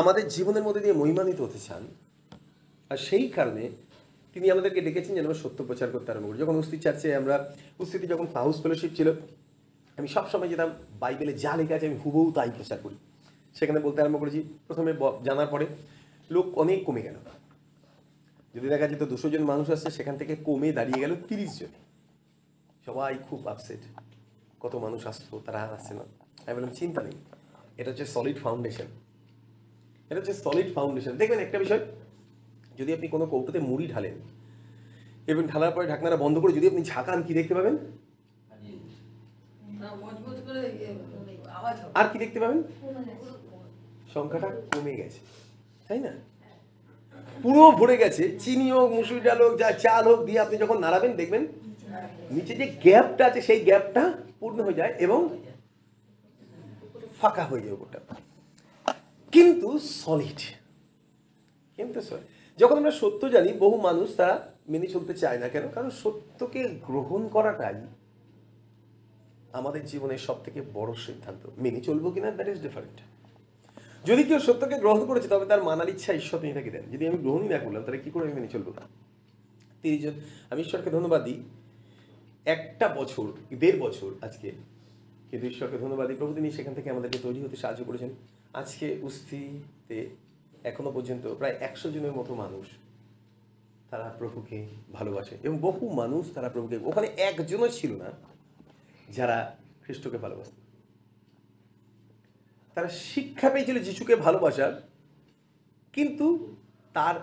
আমাদের জীবনের মধ্যে দিয়ে মহিমান্বিত হতে চান, আর সেই কারণে তিনি আমাদেরকে ডেকেছেন যেন আমরা সত্য প্রচার করতে আরম্ভ করি। যখন উস্তি চার্চে আমরা উস্তিতে যখন হাউস ফেলোশিপ ছিল, আমি সবসময় যেতাম, বাইবেলে যা লেখা আছে আমি হুবহু তাই প্রচার করি। সেখানে বলতে আরম্ভ করেছি, প্রথমে জানার পরে লোক অনেক কমে গেল। যদি দেখা যেত দুশো জন মানুষ আসছে, সেখান থেকে কমে দাঁড়িয়ে গেল তিরিশ জন। সবাই খুব আপসেট কত মানুষ আসতো, তারা আসছে না। আমি বললাম, চিন্তা নেই। এটা হচ্ছে সলিড ফাউন্ডেশন এটা হচ্ছে সলিড ফাউন্ডেশন দেখবেন একটা বিষয় যদি আপনি কোনো কৌটোতে মুড়ি ঢালেন এবং ঢালার পরে ঢাকনাটা বন্ধ করে যদি আপনি ঝাঁকান কি দেখতে পাবেন? ইয়ে, আওয়াজ আর কি দেখতে পাবেন? সংখ্যাটা কমে গেছে তাই না? পুরো ভরে গেছে চিনি হোক মুসুরি ডাল হোক যা চাল হোক দিয়ে আপনি যখন নাড়াবেন দেখবেন নিচে যে গ্যাপটা আছে সেই গ্যাপটা পূর্ণ হয়ে যায় এবং ফাঁকা হয়ে যায় ওটা কিন্তু সলিড। কিন্তু solid। যখন আমরা সত্য জানি, বহু মানুষ তারা মেনে চলতে চায় না কেন? কারণ সত্যকে গ্রহণ করাটাই আমাদের জীবনের সব থেকে বড় সিদ্ধান্ত। মেনে চলবো কিনা দ্যাট ইজ ডিফারেন্ট যদি কেউ সত্যকে গ্রহণ করেছে, তবে তার মানার ইচ্ছা ঈশ্বর তিনি তাকে দেন। যদি আমি গ্রহণই না করলাম, তাহলে কী করে আমি মেনে চলবো? তিরিশ জন, আমি ঈশ্বরকে ধন্যবাদ দিই। একটা বছর, দেড় বছর আজকে, কিন্তু ঈশ্বরকে ধন্যবাদ দিই। প্রভু তিনি সেখান থেকে আমাদেরকে তৈরি হতে সাহায্য করেছেন। আজকে উস্তিতে এখনও পর্যন্ত প্রায় একশো জনের মতো মানুষ তারা প্রভুকে ভালোবাসে এবং বহু মানুষ তারা প্রভুকে, ওখানে একজনও ছিল না যারা খ্রিস্টকে ভালোবাসত। তারা শিক্ষা পেয়েছিল যিশুকে ভালোবাসার, কিন্তু তার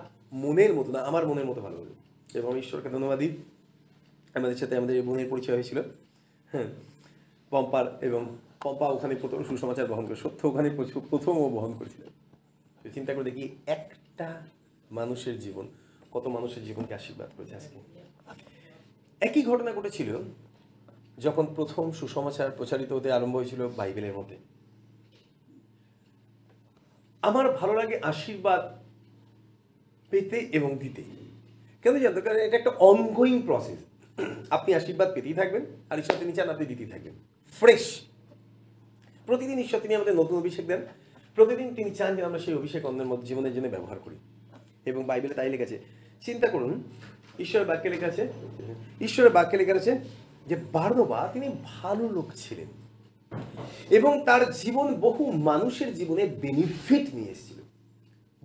মনের মতো না, আমার মনের মতো ভালোবাসে এবং আমি ঈশ্বরকে ধন্যবাদ দিই আমাদের সাথে আমাদের বোনের পরিচয় হয়েছিল। হ্যাঁ পম্পার এবং পম্পা ওখানে প্রথম সুসমাচার বহন করে, সত্য ওখানে প্রথম ও বহন করেছিলেন। চিন্তা করে দেখি, একটা মানুষের জীবন, কত মানুষের জীবনকে আশীর্বাদ করেছে আজকে। একই ঘটনা ঘটেছিল যখন প্রথম সুসমাচার প্রচারিত হতে আরম্ভ হয়েছিল বাইবেলের মধ্যে। আমার ভালো লাগে আশীর্বাদ পেতে এবং দিতে। কেন জানতো? কারণ এটা একটা অনগোয়িং প্রসেস আপনি আশীর্বাদ পেতেই থাকবেন, আর ঈশ্বর তিনি চান আপনি দিতেই থাকবেন। ফ্রেশ প্রতিদিন ঈশ্বর, তিনি আমাদের নতুন অভিষেক দেন। প্রতিদিন তিনি চান যে আমরা সেই অভিষেক অন্যের মধ্যে জীবনের জন্য ব্যবহার করি। এবং বাইবেলে তাই লেখা আছে, চিন্তা করুন, ঈশ্বরের বাক্যে লেখা আছে, ঈশ্বরের বাক্যে লেখা আছে যে বার্নবা তিনি ভালো লোক ছিলেন এবং তার জীবন বহু মানুষের জীবনে বেনিফিট নিয়ে এসেছিল।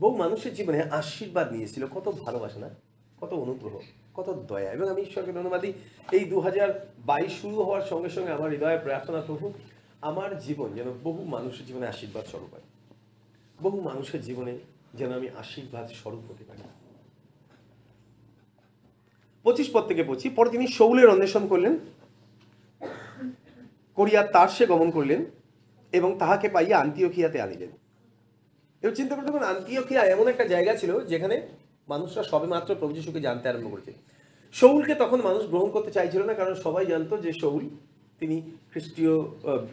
বহু মানুষের জীবনে আশীর্বাদ নিয়ে এসেছিল। কত ভালোবাসা না? কত অনুগ্রহ, কত দয়া। এবং আমি ঈশ্বরকে ধন্যবাদ দিই। এই দু হাজার বাইশ শুরু হওয়ার সঙ্গে সঙ্গে আমার হৃদয়ে প্রার্থনা, প্রভু আমার জীবন যেন বহু মানুষের জীবনে আশীর্বাদ স্বরূপ হয়। বহু মানুষের জীবনে যেন আমি আশীর্বাদ স্বরূপ হতে পারি। পঁচিশ পদ থেকে পঁচিশ, পরে তিনি শৌলের অন্বেষণ করলেন, করিয়া তার সে গমন করলেন এবং তাহাকে পাইয়া আন্তিওখিয়াতে আনিলেন। এবার চিন্তা করতে পারেন আন্তিওখিয়া এমন একটা জায়গা ছিল যেখানে মানুষরা সবেমাত্র প্রভু যিশুকে জানতে আরম্ভ করেছে। শৌলকে তখন মানুষ গ্রহণ করতে চাইছিল না, কারণ সবাই জানতো যে শৌল তিনি খ্রিস্টীয়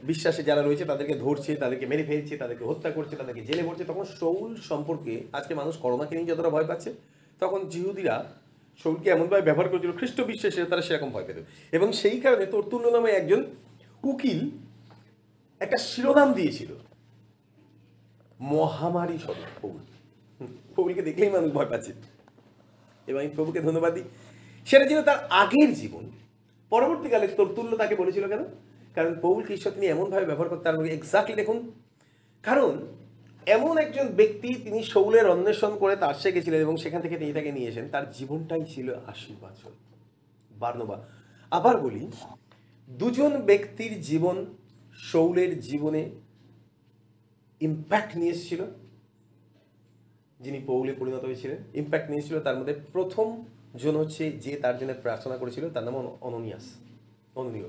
বিশ্বাসে যারা রয়েছে তাদেরকে ধরছে, তাদেরকে মেরে ফেলছে, তাদেরকে হত্যা করছে, তাদেরকে জেলে ভরছে। তখন শৌল সম্পর্কে আজকে মানুষ করোনাকে নিয়ে যতটা ভয় পাচ্ছে, তখন জিহুদিরা শৌলকে এমনভাবে ব্যবহার করেছিল, খ্রিস্ট বিশ্বাসে তারা সেরকম ভয় পেত। এবং সেই কারণে তর্তুল্য নামে একজন উকিল একটা শিরোনাম দিয়েছিল, মহামারী স্বরূপ পৌল পৌলকে দেখলেই মানুষ ভয় পাচ্ছে। এবং আমি প্রভুকে ধন্যবাদ দিই। সেটা ছিল তার আগের জীবন। পরবর্তীকালে তর্তুল্য তাকে বলেছিল কেন? কারণ পৌলকে ঈশ্বর তিনি এমনভাবে ব্যবহার করতে আরম্ভ এক্স্যাক্টলি দেখুন, কারণ এমন একজন ব্যক্তি তিনি শৌলের অন্বেষণ করে তার সে গেছিলেন এবং সেখান থেকে তিনি তাকে নিয়ে তার জীবনটাই ছিল স্বরূপ বার্নবা আবার বলি, দুজন ব্যক্তির জীবন শৌলের জীবনে ইম্প্যাক্ট নিয়ে এসেছিল। যিনি পৌলে পরিণত হয়েছিলেন। ইম্প্যাক্ট নিয়েছিল তার মধ্যে প্রথম জন হচ্ছে যে তার জন্য প্রার্থনা করেছিল, তার নাম অন- অননিয়াস অননীয়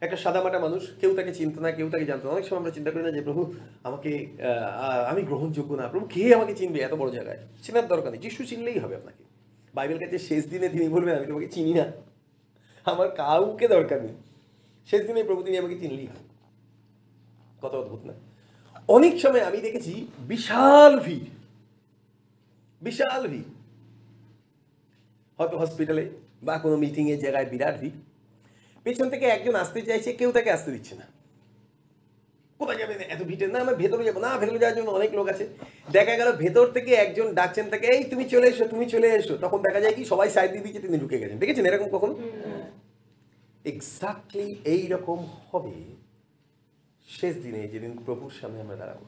একটা সাদামাটা মানুষ, কেউ তাকে চিনত না, কেউ তাকে জানতো অনেক সময় আমরা চিন্তা করি না যে, প্রভু, আমাকে আমি গ্রহণযোগ্য না। প্রভু, কে আমাকে চিনবে এত বড় জায়গায়? চেনার দরকার নেই। যিশু চিনলেই হবে আপনাকে। বাইবেল কাছে শেষ দিনে তিনি বলবেন, আমি তোমাকে চিনি না। আমার কাউকে দরকার নেই। শেষ দিনে প্রভু তিনি আমাকে চিনলেই হবে। কত অদ্ভুত, না? অনেক সময় আমি দেখেছি বিশাল ভিড় বিশাল ভিড়। হয়তো হসপিটালে বা কোনো মিটিংয়ের জায়গায় বিরাট ভিড়। পেছন থেকে একজন আসতে চাইছে, কেউ তাকে আসতে দিচ্ছে না। কোথায় যাবেন এত ভিটে না, আমরা ভেতরে যাব। না, ভেতরে যাওয়ার জন্য অনেক লোক আছে। দেখা গেল ভেতর থেকে একজন ডাকছেন তাকে, এই, তুমি চলে এসো, তুমি চলে এসো। তখন দেখা যায় কি, সবাই সাইড দিয়ে দিচ্ছে, তিনি ঢুকে গেছেন। দেখেছেন এরকম কখন? এক্স্যাক্টলি এইরকম হবে। শেষ দিনে যেদিন প্রভুর সামনে আমরা দাঁড়াবো।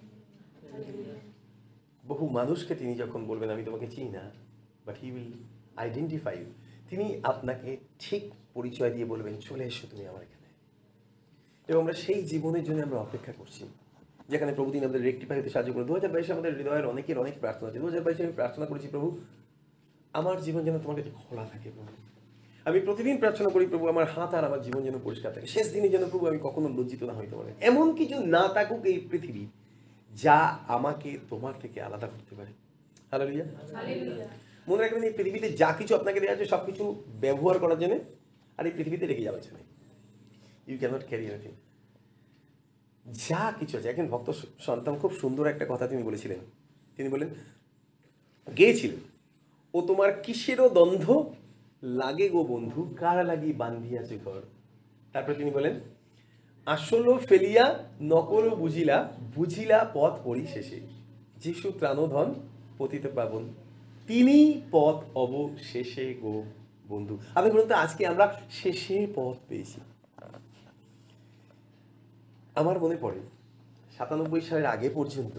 বহু মানুষকে তিনি যখন বলবেন, আমি তোমাকে চিনি না বাট হি উইল আইডেন্টিফাই তিনি আপনাকে ঠিক পরিচয় দিয়ে বলবেন, চলে এসো তুমি আমার এখানে। এবং আমরা সেই জীবনের জন্য আমরা অপেক্ষা করছি, যেখানে প্রভু দিন আমাদের রেক্টিফাই হতে সাহায্য করে দু হাজার বাইশে আমাদের হৃদয়ের অনেকের অনেক প্রার্থনা আছে। দু হাজার বাইশে আমি প্রার্থনা করেছি, প্রভু, আমার জীবন যেন তোমার কাছে খোলা থাকে প্রভু। আমি প্রতিদিন প্রার্থনা করি, প্রভু, আমার হাত আর আমার জীবন যেন পরিষ্কার থাকে। শেষ দিনে যেন প্রভু আমি কখনো লজ্জিত না হইতে পারে। এমন কিছু না থাকুক এই পৃথিবী, যা আমাকে তোমার থেকে আলাদা করতে পারে। হ্যালো মনে রাখবেন এই পৃথিবীতে যা কিছু আপনাকে দেওয়া আছে সব কিছু ব্যবহার করার জন্য আর এই পৃথিবীতে রেখে যাওয়ার জন্য। ইউ ক্যানট ক্যারি এনিথিং যা কিছু আছে, একজন ভক্ত সন্তান, খুব সুন্দর একটা কথা তিনি বলেছিলেন। তিনি বলেন গেয়েছিলেন। ও তোমার কিসেরও দ্বন্দ্ব? লাগে গো বন্ধু, কার লাগি বান্ধিয়াছে ঘর? তারপরে তিনি বলেন, আসল ফেলিয়া, নকল বুঝিলা বুঝিলা পথ পরিশেষে। যিশু ত্রাণধন পতিত পাবন। তিনি পথ অবশেষে গো বন্ধু। আপনি বলুন তো, আজকে আমরা শেষে পথ পেয়েছি। আমার মনে পড়ে, সাতানব্বই সালের আগে পর্যন্ত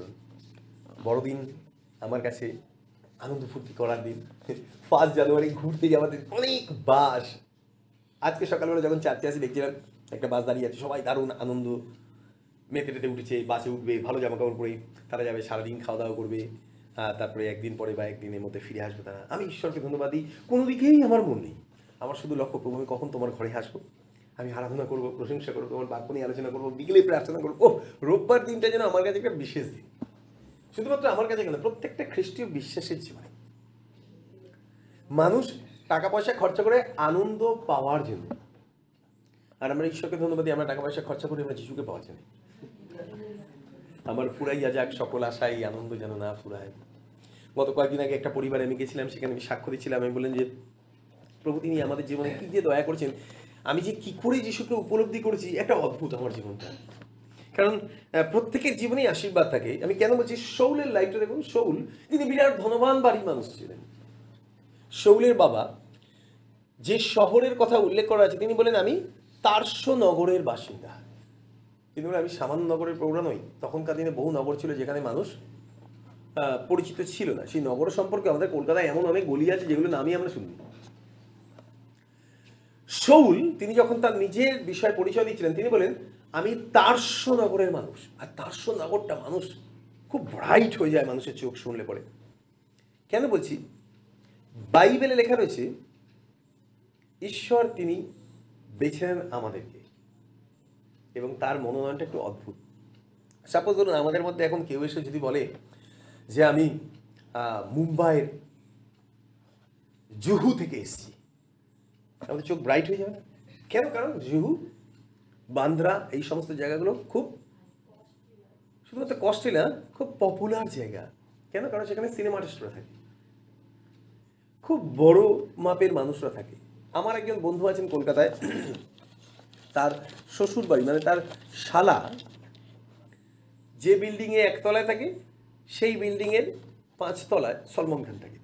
বড়দিন আমার কাছে আনন্দ ফুর্তি করার দিন। ফার্স্ট জানুয়ারি ঘুরতে দিন অনেক বাস। আজকে সকালবেলা যখন চারটে আসি দেখছিলাম, একটা বাস দাঁড়িয়ে আছে, সবাই দারুণ আনন্দ। মেতে টেতে উঠেছে, বাসে উঠবে, ভালো জামা কাপড় পরে তারা যাবে, সারাদিন খাওয়া দাওয়া করবে। তারপরে একদিন পরে বা একদিনের মধ্যে ফিরে আসবে তারা। আমি ঈশ্বরকে ধন্যবাদ দিই, কোনো দিকেই আমার মন নেই। আমার শুধু লক্ষ্য প্রভু, আমি কখন তোমার ঘরে আসব? আমি আরাধনা করব, প্রশংসা করব, তোমার বাক্য নিয়ে আলোচনা করব, বিকেলে প্রার্থনা করব। ও রোববার দিনটা যেন আমার কাছে একটা বিশেষ দিন। শুধুমাত্র আমার কাছে কেন, প্রত্যেকটা খ্রিস্টীয় বিশ্বাসের জীবনে। মানুষ টাকা পয়সা খরচা করে আনন্দ পাওয়ার জন্য। আর আমরা ঈশ্বরকে ধন্যবাদ দিই, আমরা টাকা পয়সা খরচা করি আমরা যিশুকে পাওয়ার জন্য। আমার ফুরাইয়া যাক, সকল আশাই, আনন্দ যেন না ফুরায়। গত কয়েকদিন আগে একটা পরিবারে আমি গেছিলাম, সেখানে আমি সাক্ষ্য দিচ্ছিলাম, আমি বললেন যে, প্রভু, তিনি আমাদের জীবনে কি যে দয়া করেছেন, আমি যে কি করে যিশুকে উপলব্ধি করেছি, একটা অদ্ভুত আমার জীবনটা। কারণ প্রত্যেকের জীবনেই আশীর্বাদ থাকে। আমি কেন বলছি শৌলের লাইফটা দেখুন শৌল তিনি বিরাট ধনবান বাড়ির মানুষ ছিলেন। শৌলের বাবা যে শহরের কথা উল্লেখ করা আছে, তিনি বলেন, আমি তার্স নগরের বাসিন্দা। বলেন আমি সামান্য নগরের প্রৌঢ়া নই। তখনকার দিনে বহু নগর ছিল যেখানে মানুষ পরিচিত ছিল না। সেই নগর সম্পর্কে আমাদের কলকাতায় এমন অনেক গলি আছে যেগুলো নামই আমরা শুনি শৌল, তিনি যখন তার নিজের বিষয় পরিচয় দিচ্ছিলেন, তিনি বলেন, আমি তার্স নগরের মানুষ। আর তার্স নগরটা মানুষ খুব ব্রাইট হয়ে যায় মানুষের চোখ শুনলে পরে। কেন বলছি? বাইবেলে লেখা রয়েছে, ঈশ্বর তিনি বেছে নেন আমাদেরকে। এবং তার মনোনয়নটা একটু অদ্ভুত। সাপোজ ধরুন আমাদের মধ্যে এখন কেউ এসে যদি বলে যে আমি মুম্বাইয়ের জুহু থেকে এসেছি। আমাদের চোখ ব্রাইট হয়ে যাবে। কেন? কারণ জুহু, বান্দ্রা এই সমস্ত জায়গাগুলো খুব শুধুমাত্র কষ্টে না, খুব পপুলার জায়গা। কেন? কারণ সেখানে সিনেমা আর্টিস্টরা থাকে। খুব বড় মাপের মানুষরা থাকে। আমার একজন বন্ধু আছেন কলকাতায়। তার শ্বশুর বাড়ি মানে তার শালা যে বিল্ডিংয়ে একতলায় থাকে, সেই বিল্ডিংয়ের পাঁচতলায় সলমন খান থাকে।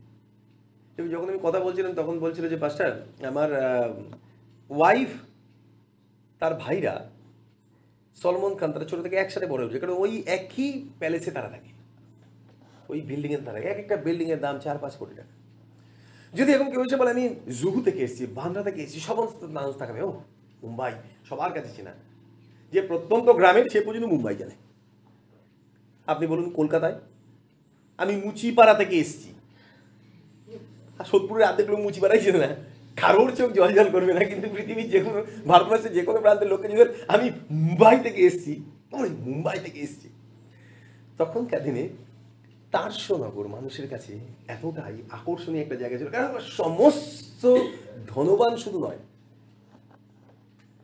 এবং যখন আমি কথা বলছিলাম, তখন বলছিল যে পাস্টার আমার ওয়াইফ তার ভাইরা সলমন খান, তারা ছোটো থেকে একসাথে বড় হয়েছে। কারণ ওই একই প্যালেসে তারা থাকে। ওই বিল্ডিংয়ের তারা এক একটা বিল্ডিংয়ের দাম চার পাঁচ কোটি টাকা। যদি এখন কেউ এসে বলে, আমি জুহু থেকে এসেছি, বান্দ্রা থেকে এসেছি, সমস্ত মানুষ থাকবে ও মুম্বাই, সবার কাছে চেনা। যে প্রত্যন্ত গ্রামের, সে পর্যন্ত মুম্বাই জানে। আপনি বলুন কলকাতায়? আমি মুচিপাড়া থেকে এসেছি। আর সোদপুরের অর্ধেক লোক মুচিপাড়াই ছিল না। কারোর চোখ জল জল করবে না, কিন্তু পৃথিবীর যে কোনো, ভারতবর্ষের যে কোনো প্রান্তের লোককে যদি আমি মুম্বাই থেকে এসেছি। ওই মুম্বাই থেকে এসেছি। তখনকার দিনে তার্সনগর মানুষের কাছে এতটাই আকর্ষণীয় একটা জায়গা ছিল। কারণ সমস্ত ধনবান শুধু নয়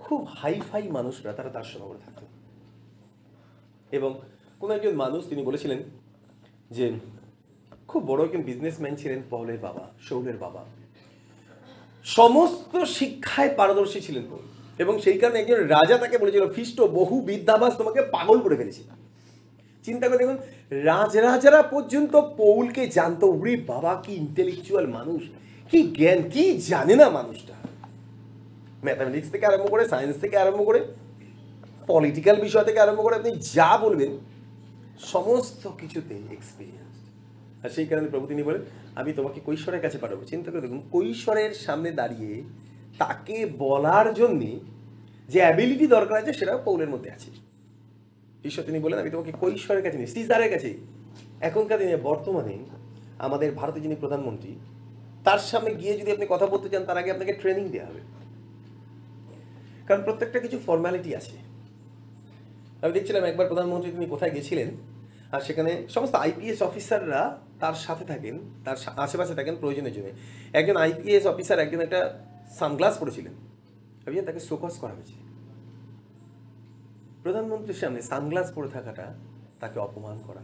খুব হাইফাই মানুষরা তারা তার্সনগরে থাকত। এবং কোনো একজন মানুষ তিনি বলেছিলেন যে, খুব বড় একজন বিজনেসম্যান ছিলেন পহলের বাবা, শৌলের বাবা। সমস্ত শিক্ষায় পারদর্শী ছিলেন পৌল এবং সেই কারণে একজন রাজা তাকে বলেছিল, খ্রিস্ট বহু বিদ্যাভাস তোমাকে পাগল করে ফেলেছে। চিন্তা করে দেখুন, রাজরাজারা পর্যন্ত পৌলকে জানতো উরে বাবা, কি ইন্টেলেকচুয়াল মানুষ, কি জ্ঞান, কি জানে না মানুষটা? ম্যাথামেটিক্স থেকে আরম্ভ করে সায়েন্স থেকে আরম্ভ করে পলিটিক্যাল বিষয় থেকে আরম্ভ করে, আপনি যা বলবেন, সমস্ত কিছুতে এক্সপিরিয়েন্স আর সেই কারণে প্রভু তিনি বলেন, আমি তোমাকে কৈশোরের কাছে পাঠাবো। চিন্তা করে দেখুন, কৈশোরের সামনে দাঁড়িয়ে তাকে বলার জন্যে যে অ্যাবিলিটি দরকার আছে, সেটাও পৌলের মধ্যে আছে। ঈশ্বর তিনি বলেন, আমি তোমাকে কৈশোরের কাছে নিই সিজারের কাছে, এখনকার দিনে, বর্তমানে আমাদের ভারতে যিনি প্রধানমন্ত্রী, তার সামনে গিয়ে যদি আপনি কথা বলতে চান, তার আগে আপনাকে ট্রেনিং দেওয়া হবে। কারণ প্রত্যেকটা কিছু ফর্ম্যালিটি আছে। আমি দেখছিলাম একবার প্রধানমন্ত্রী তিনি কোথায় গেছিলেন, আর সেখানে সমস্ত আইপিএস অফিসাররা তার সাথে থাকেন, তার আশেপাশে থাকেন প্রয়োজনের জন্য। একজন আইপিএস অফিসার একজন একটা সানগ্লাস পরেছিলেন। আমি তাকে শোকস করা হয়েছে। প্রধানমন্ত্রীর সামনে সানগ্লাস পরে থাকাটা তাকে অপমান করা।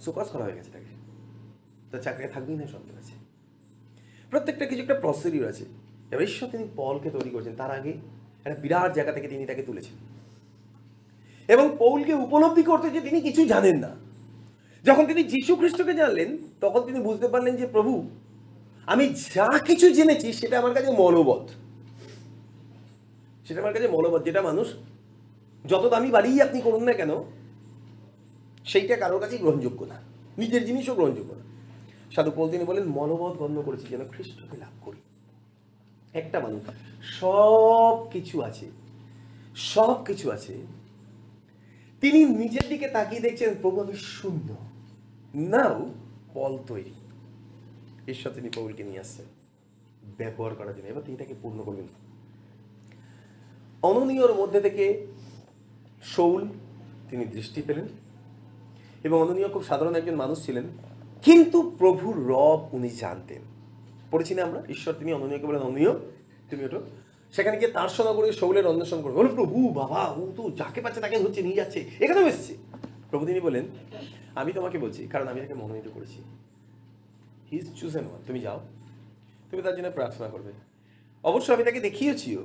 শোকস করা হয়ে গেছে তাকে। তার চাকরি থাকবেই না সন্দেহ আছে। প্রত্যেকটা কিছু একটা প্রসিডিউর আছে। এবার ঈশ্বর তিনি পলকে তৈরি করেছেন, তার আগে একটা বিরাট জায়গা থেকে তিনি তাকে তুলেছেন। এবং পৌলকে উপলব্ধি করতে যে তিনি কিছু জানেন না। যখন তিনি যীশু খ্রিস্টকে জানলেন, তখন তিনি বুঝতে পারলেন যে, প্রভু, আমি যা কিছু জেনেছি, সেটা আমার কাছে মনোবধ সেটা আমার কাছে মনোবধ যেটা মানুষ যত দামি বাড়িই আপনি করুন না কেন, সেইটা কারোর কাছেই গ্রহণযোগ্য না। নিজের জিনিসও গ্রহণযোগ্য না। সাধু পৌল তিনি বলেন মনোবধ গণ্য করেছি যেন খ্রিস্টকে লাভ করি। একটা মানুষ সব কিছু আছে, সব কিছু আছে। তিনি নিজের দিকে তাকিয়ে দেখছেন, প্রভু আমি শূন্য। নাও পল তৈরি। ঈশ্বর তিনি পৌলকে নিয়ে আসছেন। ব্যবহার করার জন্য। এবার তিনি তাকে পূর্ণ করবেন। অননীয়র মধ্যে থেকে শৌল তিনি দৃষ্টি পেলেন। এবং অননীয় খুব সাধারণ একজন মানুষ ছিলেন। কিন্তু প্রভুর রব উনি জানতেন। পড়েছি না আমরা। ঈশ্বর, তিনি অননীয়কে বলেন অননীয় তুমি ওটো সেখানে গিয়ে তার সঙ্গে করে শৌলের অন্বেষণ করবে বলো প্রভু, বাবা, ও তো যাকে পাচ্ছে তাকে হচ্ছে, নিয়ে যাচ্ছে এখানেও এসছে। প্রভু তিনি বলেন আমি তোমাকে বলছি, কারণ আমি তাকে মনোনীত করেছি। হি ইজ চুজেন ওয়ান তুমি যাও। তুমি তার জন্য প্রার্থনা করবে। অবশ্য আমি তাকে দেখিয়েছিও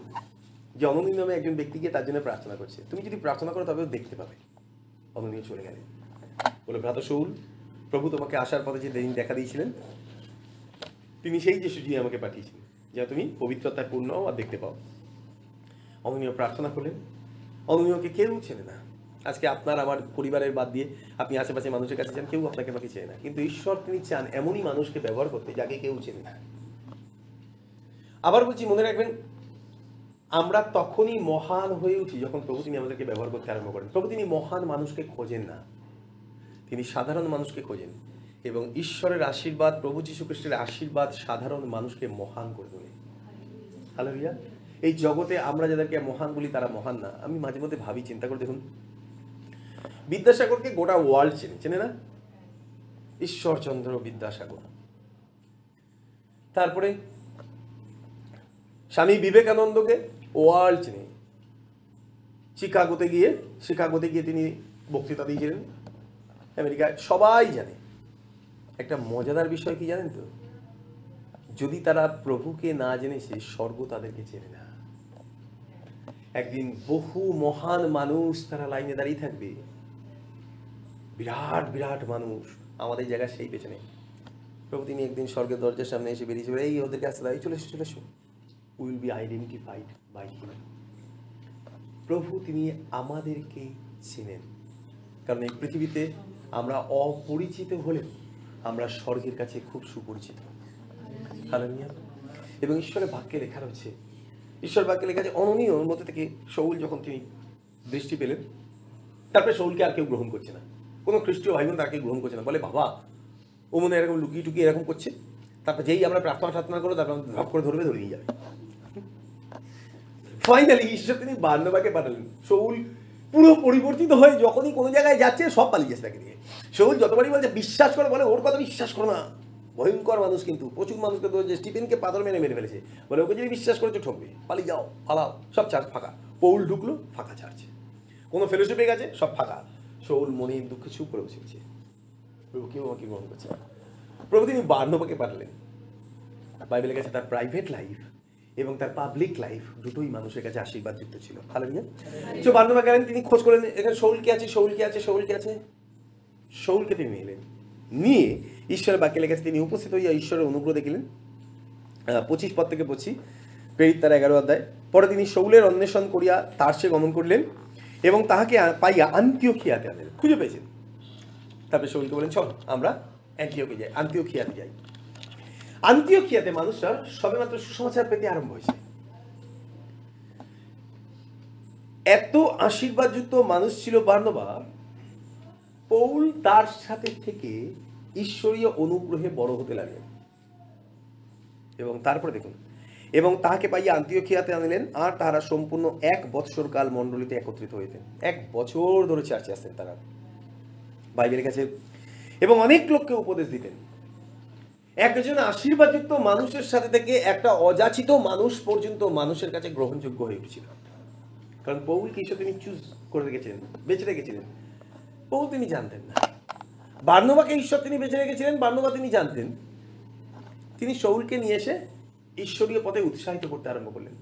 যে অননীয় নামে একজন ব্যক্তিকে তার জন্য প্রার্থনা করছে। তুমি যদি প্রার্থনা করো তবে ও দেখতে পাবে। অননীয় চলে গেলেন। বলে, ভ্রাত শৌল প্রভু তোমাকে আসার পথে যে দিন দেখা দিয়েছিলেন তিনি সেই যিশু যিনি আমাকে পাঠিয়েছিলেন যা তুমি পবিত্রতায় পূর্ণ আর দেখতে পাও। অননীয় প্রার্থনা করলেন, অননীয়কে কেউ চেনে না। আজকে আপনার, আমার পরিবারের বাদ দিয়ে আপনি আশেপাশে মানুষের কাছে যান, কেউ আপনাকে আমাকে চেনে না। কিন্তু ঈশ্বর তিনি চান এমনই মানুষকে ব্যবহার করতে যাকে কেউ চেনে না। আবার বলছি, মনে রাখবেন, আমরা তখনই মহান হয়ে উঠি যখন প্রভু তিনি আমাদেরকে ব্যবহার করতে আরম্ভ করেন। প্রভু তিনি মহান মানুষকে খোঁজেন না। তিনি সাধারণ মানুষকে খোঁজেন। এবং ঈশ্বরের আশীর্বাদ, প্রভু যীশু খ্রিস্টের আশীর্বাদ সাধারণ মানুষকে মহান করে তোলে। হ্যালো রিয়া এই জগতে আমরা যাদেরকে মহান বলি তারা মহান না। আমি মাঝে মধ্যে ভাবি, চিন্তা করে দেখুন। বিদ্যাসাগরকে গোটা ওয়ার্ল্ড চেনে। চেনে না? ঈশ্বরচন্দ্র বিদ্যাসাগর। তারপরে স্বামী বিবেকানন্দকে ওয়ার্ল্ড চেনে। শিকাগোতে গিয়ে শিকাগোতে গিয়ে তিনি বক্তৃতা দিয়েছিলেন। আমেরিকায় সবাই জানে। একটা মজাদার বিষয় কি জানেন তো? যদি তারা প্রভুকে না জেনেছে, স্বর্গ তাদেরকে চেনে না। একদিন বহু মহান মানুষ তারা লাইনে দাঁড়িয়ে থাকবে। বিরাট বিরাট মানুষ আমাদের জায়গা সেই পেছনে। প্রভু তিনি একদিন স্বর্গের দরজার সামনে এসে বেরিয়েছিল এই ওদের কাছে দাঁড়িয়ে চলে এসো চলে এসো। Will be identified by him. প্রভু তিনি আমাদেরকে চেনেন। কারণ এই পৃথিবীতে আমরা অপরিচিত হলেও আমরা স্বর্গের কাছে খুব সুপরিচিত। এবং ঈশ্বরের বাক্যে লেখা রয়েছে ঈশ্বর বাক্যে লেখা আছে অননীয় মধ্যে থেকে শৌল যখন তিনি দৃষ্টি পেলেন, তারপরে শৌলকে আর কেউ গ্রহণ করছে না। কোনো খ্রিস্টীয় ভাই বোন তাকে গ্রহণ করছে না। বলে, বাবা ও মনে এরকম লুকিয়ে টুকিয়ে এরকম করছে। তারপর যেই আমরা প্রার্থনা টার্থনা করব তারপর ধপ করে ধরবে ধরে নিয়ে যাবে। ফাইনালি ঈশ্বর তিনি বার্নবাকে পাঠালেন। শৌল পুরো পরিবর্তিত হয়ে যখনই কোনো জায়গায় যাচ্ছে, সব পালিয়ে যাচ্ছে তাকে নিয়ে। শৌল যতবারই বলছে, বিশ্বাস করে, বলে, ওর কথা বিশ্বাস করো না। ভয়ঙ্কর মানুষ কিন্তু, প্রচুর মানুষকে তো যে স্টিফেনকে পাথর মেরে মেরে ফেলেছে। বলে, ওকে যদি বিশ্বাস করেছ, ঠকবে। পালিয়ে যাও, পালাও। সব চার্জ ফাঁকা। পৌল ঢুকলো, ফাঁকা চার্জ। কোনো ফেলোশিপে গেছে, সব ফাঁকা। শৌল মনের দুঃখে চুপ করে বসে গেছে। প্রভু, কেউ আমাকে গ্রহণ করছে প্রভু, তিনি বার্নবাকে পাঠালেন। বাইবেলে গেছে, তার প্রাইভেট লাইফ এবং তার পাবলিক লাইফ দুটোই মানুষের কাছে আশীর্বাদ যুক্ত ছিল। ভালো নিয়ে তো বার্নবা গেলেন, তিনি খোঁজ করলেন, এখানে শৌল কে আছে শৌল কে আছে শৌল কে আছে। শৌলকে তিনি নিলেন। নিয়ে ঈশ্বরের বাক্যে লেগেছে তিনি উপস্থিত হইয়া ঈশ্বরের অনুগ্রহ দেখিলেন। পঁচিশ পদ থেকে পড়ছি প্রেরিত তার এগারো অধ্যায়। পরে তিনি শৌলের অন্বেষণ করিয়া তার সে গমন করলেন এবং তাহাকে পাইয়া পাইয়া আন্তিওখিয়াতে আনলেন খুঁজে পেয়েছেন। তারপরে শৌলকে বলেন চল, আমরা অ্যান্টিওকে যাই আন্তিওখিয়াতে যাই। আন্তিওখিয়াতে মানুষরা সবেমাত্র সুসমাচার পেতে আরম্ভ হয়েছে। এত আশীর্বাদযুক্ত মানুষ ছিল বার্নবা, পৌল তার সাথে থেকে ঈশ্বরীয় অনুগ্রহে বড় হতে লাগলেন। এবং তারপরে দেখুন, এবং তাহাকে পাইয়া আন্তিওখিয়াতে আনিলেন, আর তাহারা সম্পূর্ণ এক বৎসর কাল মণ্ডলীতে একত্রিত হইতেন এক বছর ধরে চার্চে আসতেন তারা। বাইবেলের কাছে এবং অনেক লোককে উপদেশ দিতেন। একজন আশীর্বাদযুক্ত মানুষের সাথে থেকে একটা অযাচিত মানুষ পর্যন্ত মানুষের কাছে গ্রহণযোগ্য হয়ে উঠছিল। কারণ পৌলকে ঈশ্বর তিনি চুজ করে রেখেছিলেন বেঁচে রেখেছিলেন। পৌল তিনি জানতেন না। বার্নবাকে ঈশ্বর তিনি বেঁচে রেখেছিলেন, বার্নবা তিনি জানতেন। তিনি শৌলকে নিয়ে এসে ঈশ্বরীয় পথে উৎসাহিত করতে আরম্ভ করলেন।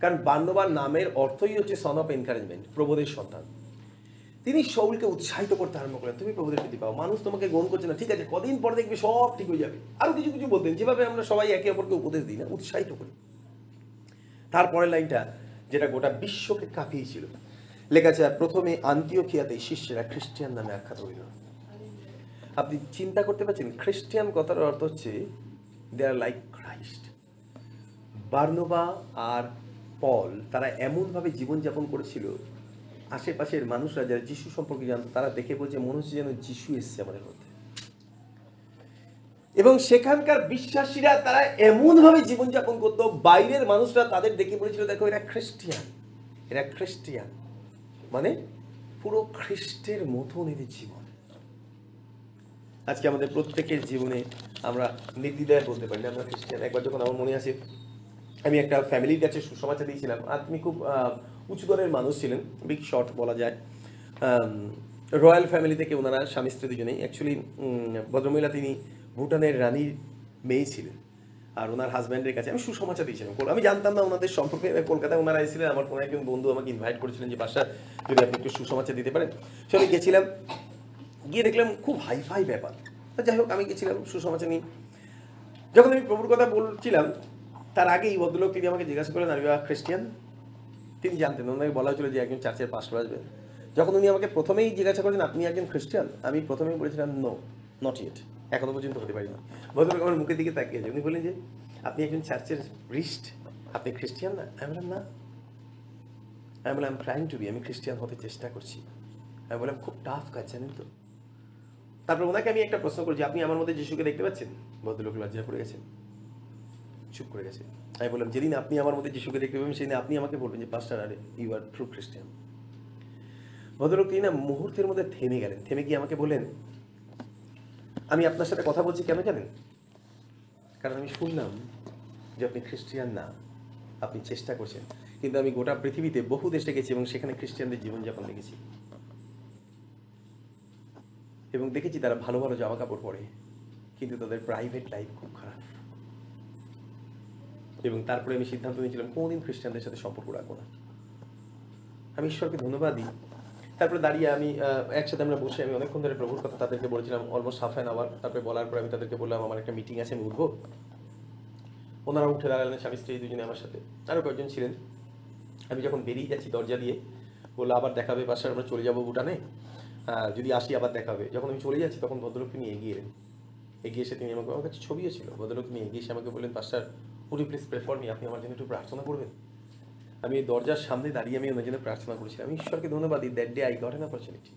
কারণ বার্নবার নামের অর্থই হচ্ছে সন অফ এনকারেজমেন্ট প্রবোধের সন্তান। তিনি শৌলকে উৎসাহিত করতে আরম্ভ করলেন। তুমি প্রভুদের প্রতি পাও, মানুষ তোমাকে গ্রহণ করছে না, ঠিক আছে? কদিন পর দেখবে সব ঠিক হয়ে যাবে। আরও কিছু কিছু বলতেন, যেভাবে আমরা সবাই একে অপরকে উপদেশ দিই না, উৎসাহিত করি। তারপরের লাইনটা, যেটা গোটা বিশ্বকে কাঁপিয়েছিল। লেখা আছে, প্রথমে আন্তিওখিয়াতে শিষ্যেরা খ্রিস্টিয়ান নামে আখ্যাত হইল। আপনি চিন্তা করতে পারছেন, খ্রিস্টিয়ান কথার অর্থ হচ্ছে they are like Christ Barnabas R Paul, তারা এমনভাবে জীবনযাপন করেছিল আশেপাশের মানুষরা যারা যিশু সম্পর্কে জানত, তারা দেখে বলছে, মনে হচ্ছে যেন যিশু এসছে আমাদের মধ্যে। এবং সেখানকার বিশ্বাসীরা, তারা এমনভাবে জীবনযাপন করতো, বাইরের মানুষরা তাদের দেখে বলেছিল, দেখো, এরা খ্রিস্টিয়ান। এরা খ্রিস্টিয়ান। মানে পুরো খ্রিস্টের মতন এদের জীবন। আজকে আমাদের প্রত্যেকের জীবনে আমরা নীতিদায় বলতে পারি, আমরা খ্রিস্টান একবার যখন আমার মনে আছে আমি একটা ফ্যামিলির কাছে সুসমাচার দিয়েছিলাম। আর তুমি খুব আহ, উঁচু দরের মানুষ ছিলেন বিগ শট বলা যায়। রয়্যাল ফ্যামিলি থেকে ওনারা স্বামী স্ত্রী দুজনেই। অ্যাকচুয়ালি ভদ্রমহিলা তিনি ভুটানের রানীর মেয়ে ছিলেন। আর ওনার হাজব্যান্ডের কাছে আমি সুসমাচার দিয়েছিলাম। আমি জানতাম না ওনাদের সম্পর্কে। কলকাতায় ওনারা এসেছিলেন আমার কোনো একজন বন্ধু আমাকে ইনভাইট করেছিলেন যে বাসা যদি আপনি একটু সুসমাচার দিতে পারেন। সে আমি গেছিলাম। গিয়ে দেখলাম খুব হাইফাই ব্যাপার। যাই হোক আমি গেছিলাম সুসমাচার নিয়ে। যখন আমি প্রভুর কথা বলছিলাম তার আগে এই ভদ্রলোক তিনি আমাকে জিজ্ঞাসা করলেন আমি খ্রিস্টিয়ান তিনি জানতেন, ওনাকে বলা হয়েছিল যে একজন চার্চের পাস্টর আসবে। যখন উনি আমাকে প্রথমেই জিজ্ঞাসা করেন আপনি একজন খ্রিস্টিয়ান আমি প্রথমেই বলেছিলাম নো নট ইয়েট এখনও পর্যন্ত হতে পারি না ভদ্রলোক আমার মুখের দিকে তাকিয়েছে উনি বললেন যে, আপনি একজন চার্চের রিস্ট আপনি খ্রিস্টিয়ান না? আমি বললাম, না। আমি বললাম ট্রাইং টু বি আমি খ্রিস্টিয়ান হতে চেষ্টা করছি। আমি বললাম, খুব টাফ কাজ, জানেন তো? তারপর ওনাকে আমি একটা প্রশ্ন করছি আপনি আমার মধ্যে যিশুকে দেখতে পাচ্ছেন? ভদ্রলোক লজ্জা পড়ে গেছেন। চুপ করে গেছে। আমি বললাম যেদিন আপনি আমার মধ্যে যিশুকে দেখতে পাবেন, সেদিন আপনি আমাকে বলবেন যে পাস্টার আরে ইউ আর ট্রু খ্রিস্টান ভদ্রলোক তিনি না মুহূর্তের মধ্যে থেমে গেলেন। থেমে গিয়ে আমাকে বলেন আমি আপনার সাথে কথা বলছি কেন জানেন? কারণ আমি শুনলাম যে আপনি খ্রিস্টিয়ান না, আপনি চেষ্টা করছেন। কিন্তু আমি গোটা পৃথিবীতে বহু দেশে গেছি এবং সেখানে খ্রিস্টিয়ানদের জীবনযাপন দেখেছি। এবং দেখেছি তারা ভালো ভালো জামা কাপড় পরে, কিন্তু তাদের প্রাইভেট লাইফ খুব খারাপ। এবং তারপরে আমি সিদ্ধান্ত নিয়েছিলাম কোনোদিন খ্রিস্টানদের সাথে সম্পর্ক রাখব না। আমি ঈশ্বরকে ধন্যবাদ দিই। তারপরে দাঁড়িয়ে আমি একসাথে আমরা বসে আমি অনেকক্ষণ ধরে প্রভুর কথা তাদেরকে বলেছিলাম অলমোস্ট হাফ অ্যান আওয়ার তারপরে বলার পর আমি তাদেরকে বললাম, আমার একটা মিটিং আছে, আমি উঠবো। ওনারা উঠে দাঁড়ালেন, স্বামী স্ত্রী দুজনে আমার সাথে। আরও কয়েকজন ছিলেন। আমি যখন বেরিয়ে যাচ্ছি দরজা দিয়ে, বলল, আবার দেখাবে পাশে আমরা চলে যাব ভুটানে? যদি আসি, আবার দেখাবে। যখন আমি চলে যাচ্ছি, তখন ভদ্রলোক তিনি এগিয়ে এলেন। এগিয়ে এসে তিনি আমাকে, আমার কাছে ছবিও ছিল। ভদ্রলোক তিনি এগিয়ে এসে আমাকে বললেন, pastor you please prefer me আপনি আমার জন্য একটু প্রার্থনা করবেন? আমি এই দরজার সামনে দাঁড়িয়ে আমি ওনার জন্য প্রার্থনা করেছিলাম ঈশ্বরকে ধন্যবাদ দিই that day I got an opportunity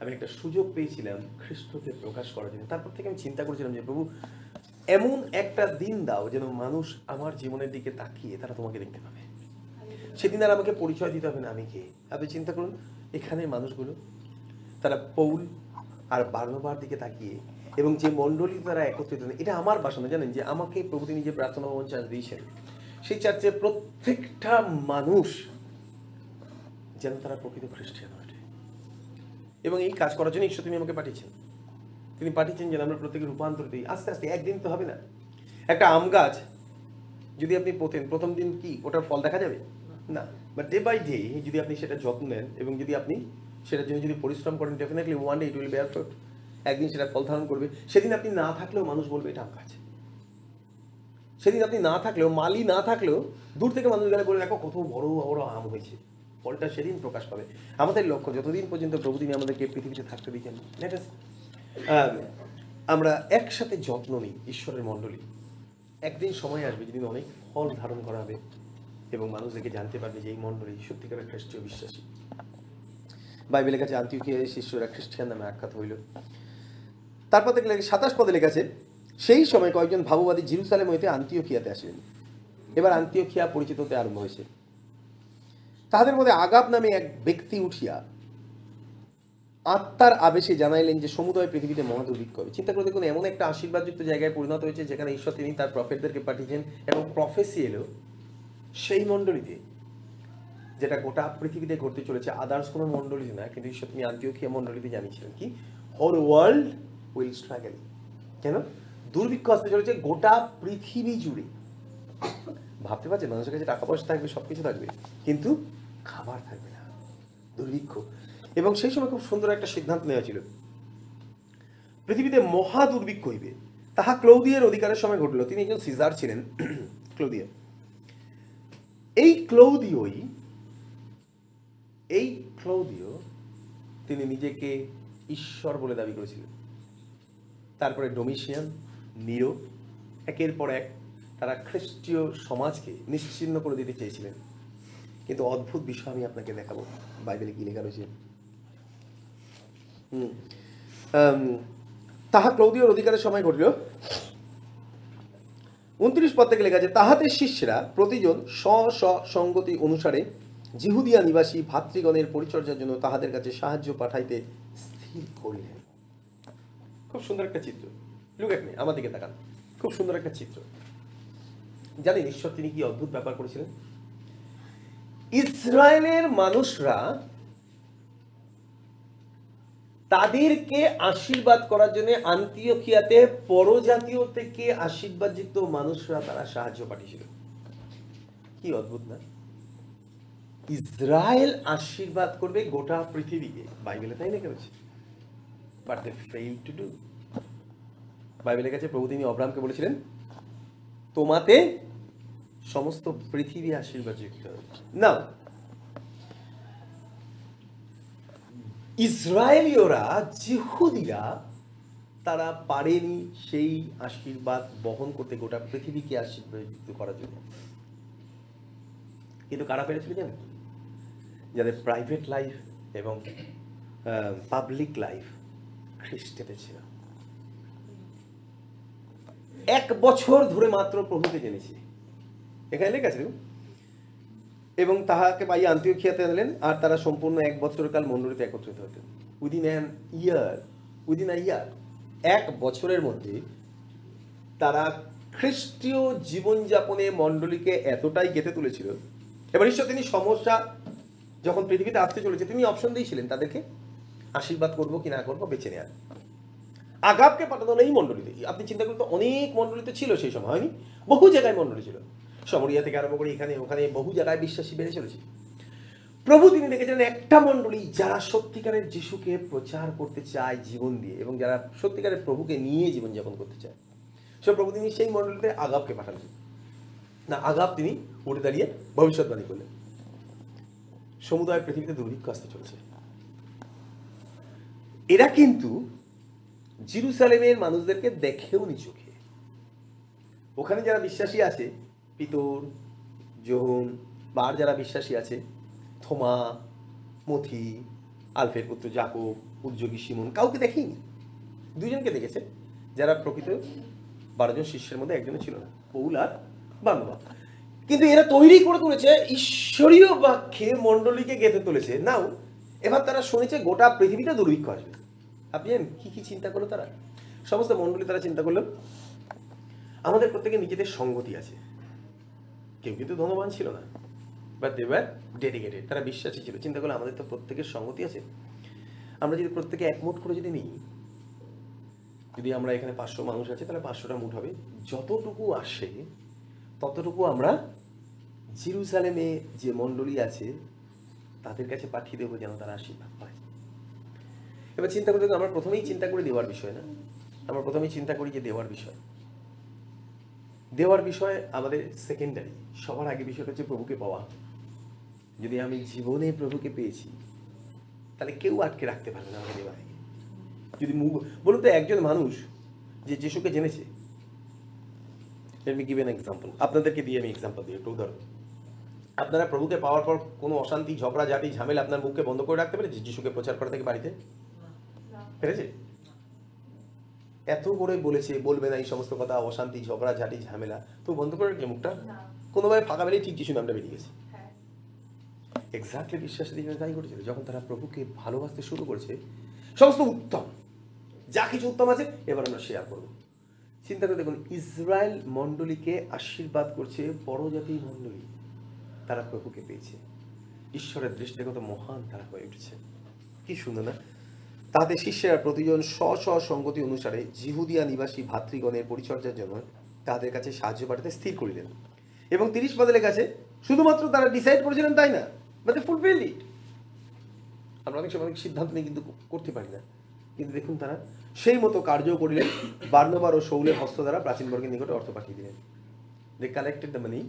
আমি একটা সুযোগ পেয়েছিলাম খ্রিস্টকে প্রকাশ করার জন্য। তারপর থেকে আমি চিন্তা করেছিলাম যে, প্রভু, এমন একটা দিন দাও যেন মানুষ আমার জীবনের দিকে তাকিয়ে তারা তোমাকে দেখতে পাবে। সেদিন আর আমাকে পরিচয় দিতে হবে না, আমি কে? আপনি চিন্তা করুন এখানে মানুষগুলো, তারা পৌল আর বার্নবার দিকে তাকিয়ে এবং যে মণ্ডলী তারা একত্রিত এটা আমার বাসনা, জানেন যে আমাকে প্রভু তিনি যে প্রার্থনা ভবন চার্চ দিয়েছেন, সেই চার্চে প্রত্যেকটা মানুষ যেন তারা প্রকৃত খ্রিস্টান হয়। এবং এই কাজ করার জন্য ঈশ্বর তিনি আমাকে পাঠিয়েছেন। তিনি পাঠিয়েছেন যেন আমরা প্রত্যেকে হই। আস্তে আস্তে, একদিন তো হবে না। একটা আম গাছ যদি আপনি পোতেন, প্রথম দিন কি ওটার ফল দেখা যাবে? না। বাট ডে বাই ডে যদি আপনি সেটা যত্ন নেন এবং যদি আপনি সেটার জন্য যদি পরিশ্রম করেন definitely one day it will bear fruit একদিন সেটা ফল ধারণ করবে। সেদিন আপনি না থাকলেও মানুষ বলবে, এটা আম গাছ সেদিন আপনি না থাকলেও, মালি না থাকলেও দূর থেকে মানুষ গেলে বলে, দেখো কত বড় বড় আম হয়েছে। ফলটা সেদিন প্রকাশ পাবে। আমাদের লক্ষ্য, যতদিন পর্যন্ত প্রভু তিনি আমাদেরকে পৃথিবীতে থাকতে দিচ্ছেন আমরা একসাথে যত্ন নিই ঈশ্বরের মণ্ডলী। একদিন সময় আসবে যেদিন অনেক ফল ধারণ করা হবে এবং মানুষ দেখে জানতে পারবে যে এই মণ্ডলী সত্যিকারের খ্রিস্টীয় বিশ্বাসী। বাইবেলের কাছে আন্তিউকিয়া শিষ্যরা খ্রিস্টিয়ান নামে আখ্যাত হইল। তারপর দেখলে সাতাশ পদে লেখা আছে সেই সময় কয়েকজন ভাববাদী জিরুসালেম হইতে আন্তিওখিয়াতে আসলেন। এবার আন্তিওখিয়া পরিচিত হতে আরম্ভ হয়েছে। তাহাদের মধ্যে আগাব নামে এক ব্যক্তি উঠিয়া আত্মার আবেশে জানাইলেন যে সমুদয় পৃথিবীতে মহাদুর্ভিক্ষ হবে। চিন্তা করে দেখুন, এমন একটা আশীর্বাদযুক্ত জায়গায় পরিণত হয়েছে যেখানে ঈশ্বর তিনি তার প্রফেটদেরকে পাঠিয়েছেন এবং প্রফেসি এলো সেই মণ্ডলীতে, যেটা গোটা পৃথিবীতে ঘটতে চলেছে। আদার্স কোনো মণ্ডলীতে না, কিন্তু ঈশ্বর তিনি আন্তিওখিয়া মণ্ডলীতে জানিয়েছিলেন কি হোল ওয়ার্ল্ড উইল স্ট্রাগল কেন? দুর্ভিক্ষ আসতে চলেছে গোটা পৃথিবী জুড়ে। ভাবতে পারছে মানুষের কাছে টাকা পয়সা থাকবে সব কিছু থাকবে। কিন্তু খাবার থাকবে না। দুর্ভিক্ষ। এবং সেই সময় খুব সুন্দর একটা সিদ্ধান্ত নেওয়া ছিল। পৃথিবীতে মহা দুর্ভিক্ষ হইবে। তাহা ক্লৌদিয়ের অধিকারের সময় ঘটল। তিনি একজন সিজার ছিলেন, ক্লৌদিয়া। এই ক্লৌদিওই এই ক্লৌদিও তিনি নিজেকে ঈশ্বর বলে দাবি করেছিলেন। তারপরে ডোমিশিয়ান, নিরো, একের পর এক তারা খ্রিস্টীয় সমাজকে নিশ্চিন্ন করে দিতে চেয়েছিলেন। কিন্তু অদ্ভুত বিষয় আমি আপনাকে দেখাবো, বাইবেলে কি লেখা রয়েছে। তাহা ক্লৌদীয় অধিকারের সময় ঘটিল। উনত্রিশ পদ থেকে লেখা আছে তাহাদের শিষ্যরা প্রতিজন স্ব স্ব সঙ্গতি অনুসারে জিহুদিয়া নিবাসী ভাতৃগণের পরিচর্যার জন্য তাহাদের কাছে সাহায্য পাঠাইতে স্থির করিলেন। খুব সুন্দর একটা চিত্র। লুক মি আমার দিকে তাকান। খুব সুন্দর একটা চিত্র। জানেন ঈশ্বর তিনি কি অদ্ভুত ব্যাপার করেছিলেন? ইসরায়েলের মানুষরা তাদেরকে আশীর্বাদ করার জন্য আন্তিওখিয়াতে পরজাতীয় থেকে আশীর্বাদযুক্ত মানুষরা তারা সাহায্য পাঠিয়েছিল। কি অদ্ভুত না? ইসরায়েল আশীর্বাদ করবে গোটা পৃথিবীকে। বাইবেলে তাই লেখা রয়েছে। But they fail to do বাইবেলের কাছে প্রভু তিনি অব্রাহামকে বলেছিলেন, তোমাতে সমস্ত পৃথিবী আশীর্বাদ যুক্ত না ইসরায়েলীয়রা জিহুদিরা তারা পারেনি সেই আশীর্বাদ বহন করতে গোটা পৃথিবীকে আশীর্বাদ যুক্ত করার জন্য। কিন্তু কারা পেরেছিল জানেন? যাদের প্রাইভেট লাইফ এবং পাবলিক লাইফ খ্রিস্টেতে ছিল। এক বছর ধরে মাত্র প্রভুকে জেনেছি। এখানে লেখা আছে এবং তাহাকে পাইয়া আন্তিওখিয়াতে আনলেন, আর তারা সম্পূর্ণ এক বছরকাল মণ্ডলীতে একত্রিত হতেন within an year, within a year, এক বছরের মধ্যে তারা খ্রিস্টীয় জীবনযাপনে মণ্ডলীকে এতটাই গেঁথে তুলেছিল। এবার ঈশ্বর তিনি সমস্যা যখন পৃথিবীতে আসতে চলেছে, তিনি অপশন দিয়েছিলেন তাদেরকে। আশীর্বাদ করব কি না করব বেছে নেওয়ার। আগাবকে পাঠানো এই মণ্ডলীতে আপনি চিন্তা করুন তো, অনেক মণ্ডলীতে ছিল সেই সময়, হয়নি? বহু জায়গায় মণ্ডলী ছিল। সমরিয়া থেকে আরম্ভ করে এখানে, ওখানে বহু জায়গায় বিশ্বাসী বেড়ে চলেছে। প্রভু তিনি দেখেছেন একটা মণ্ডলী যারা সত্যিকারের যিশুকে প্রচার করতে চায় জীবন দিয়ে এবং যারা সত্যিকারের প্রভুকে নিয়ে জীবনযাপন করতে চায়। সে প্রভু তিনি সেই মণ্ডলীতে আগাবকে পাঠালেন। না, আগাব তিনি উঠে দাঁড়িয়ে ভবিষ্যৎবাণী করলেন। সমুদায় পৃথিবীতে দুর্ভিক্ষ আসতে চলেছে। এরা কিন্তু জিরুসালেমের মানুষদেরকে দেখেও নি চোখে। ওখানে যারা বিশ্বাসী আছে, পিতর জোহন বা আর যারা বিশ্বাসী আছে, থোমা, মথি, আলফের পুত্র জাকব, উদ্যোগী সিমন কাউকে দেখেনি দুজনকে দেখেছে, যারা প্রকৃত বারোজন শিষ্যের মধ্যে একজনও ছিল না, পৌল আর বান্ধবা কিন্তু এরা তৈরি করে তুলেছে, ঈশ্বরীয় বাক্যে মণ্ডলীকে গেঁথে তুলেছে। নাও, এবার তারা শুনেছে গোটা পৃথিবীটা দুর্ভিক্ষ আসবে। আপনি জানেন কি কি চিন্তা করল তারা? সমস্ত মণ্ডলী তারা চিন্তা করল। আমাদের প্রত্যেকে নিজেদের সঙ্গতি আছে। কেউ কিন্তু ধনবান ছিল না। বাট দে ওয়ার ডেডিকেটেড তারা বিশ্বাসী ছিল। চিন্তা করল আমাদের তো প্রত্যেকের সঙ্গতি আছে। আমরা যদি প্রত্যেকে একমোট করে যদি নিই, যদি আমরা এখানে পাঁচশো মানুষ আছে, তাহলে পাঁচশোটা মুঠ হবে। যতটুকু আসে, ততটুকু আমরা জিরুসালেমে যে মণ্ডলী আছে, তাদের কাছে পাঠিয়ে দেবো যেন তারা আশীর্বাদ। এবার চিন্তা করে দেখুন আমরা প্রথমেই চিন্তা করি দেওয়ার বিষয় না। আমরা প্রথমেই চিন্তা করি যে দেওয়ার বিষয়। দেওয়ার বিষয় আমাদের সেকেন্ডারি সবার আগে বিষয়টা হচ্ছে প্রভুকে পাওয়া। যদি আমি জীবনে প্রভুকে পেয়েছি, তাহলে কেউ আটকে রাখতে পারবে না আমাকে দেওয়া থেকে। যদি মুখ বলুন তো, একজন মানুষ যে যিশুকে জেনেছে মি গিভ এন এক্সাম্পল আপনাদেরকে দিয়ে আমি এক্সাম্পল দিই একটু উদাহরণ আপনারা প্রভুকে পাওয়ার পর কোনো অশান্তি, ঝগড়া জাতি ঝামেলা আপনার মুখকে বন্ধ করে রাখতে পেরেছে যিশুকে প্রচার করা থেকে বাড়িতে? পেরেছে? এত করে বলেছে বলবে না এই সমস্ত কথা অশান্তি ঝগড়া ঝাঁটি ঝামেলা। তো বন্ধ করে রেখে মুখটা? কোনোভাবে ফাঁকা বেরিয়ে ঠিক যিশু নামটা বেরিয়ে গেছে। এক্স্যাক্টলি বিশ্বাসের দিকে তাই ঘটেছিল। যখন তারা প্রভুকে ভালোবাসতে শুরু করেছে সমস্ত উত্তম যা কিছু উত্তম আছে এবার আমরা শেয়ার করব। চিন্তা করে দেখুন ইসরায়েল মণ্ডলীকে আশীর্বাদ করছে বড় জাতি মণ্ডলী। তারা প্রভুকে পেয়েছে। ঈশ্বরের দৃষ্টিতে কত মহান তারা হয়ে উঠেছে। কি সুন্দর না? তাদের শিষ্যেরা প্রতিজন স্ব স্ব সঙ্গতি অনুসারে জিহুদিয়া নিবাসী ভাতৃগণের পরিচর্যার জন্য তাদের কাছে সাহায্য পাঠাতে স্থির করিলেন এবং তিরিশ পদের কাছে শুধুমাত্র তারা ডিসাইড করেছিলেন তাই না? মানে ফুলফিল ইট আমরা অনেক সময় অনেক সিদ্ধান্ত নিয়ে কিন্তু করতে পারি না। কিন্তু দেখুন তারা সেই মতো কার্যও করিলেন, বার্নবার ও শৌলের হস্ত দ্বারা প্রাচীনবর্গের নিকটে অর্থ পাঠিয়ে দিলেন। দে কালেক্টেড দ্য মানি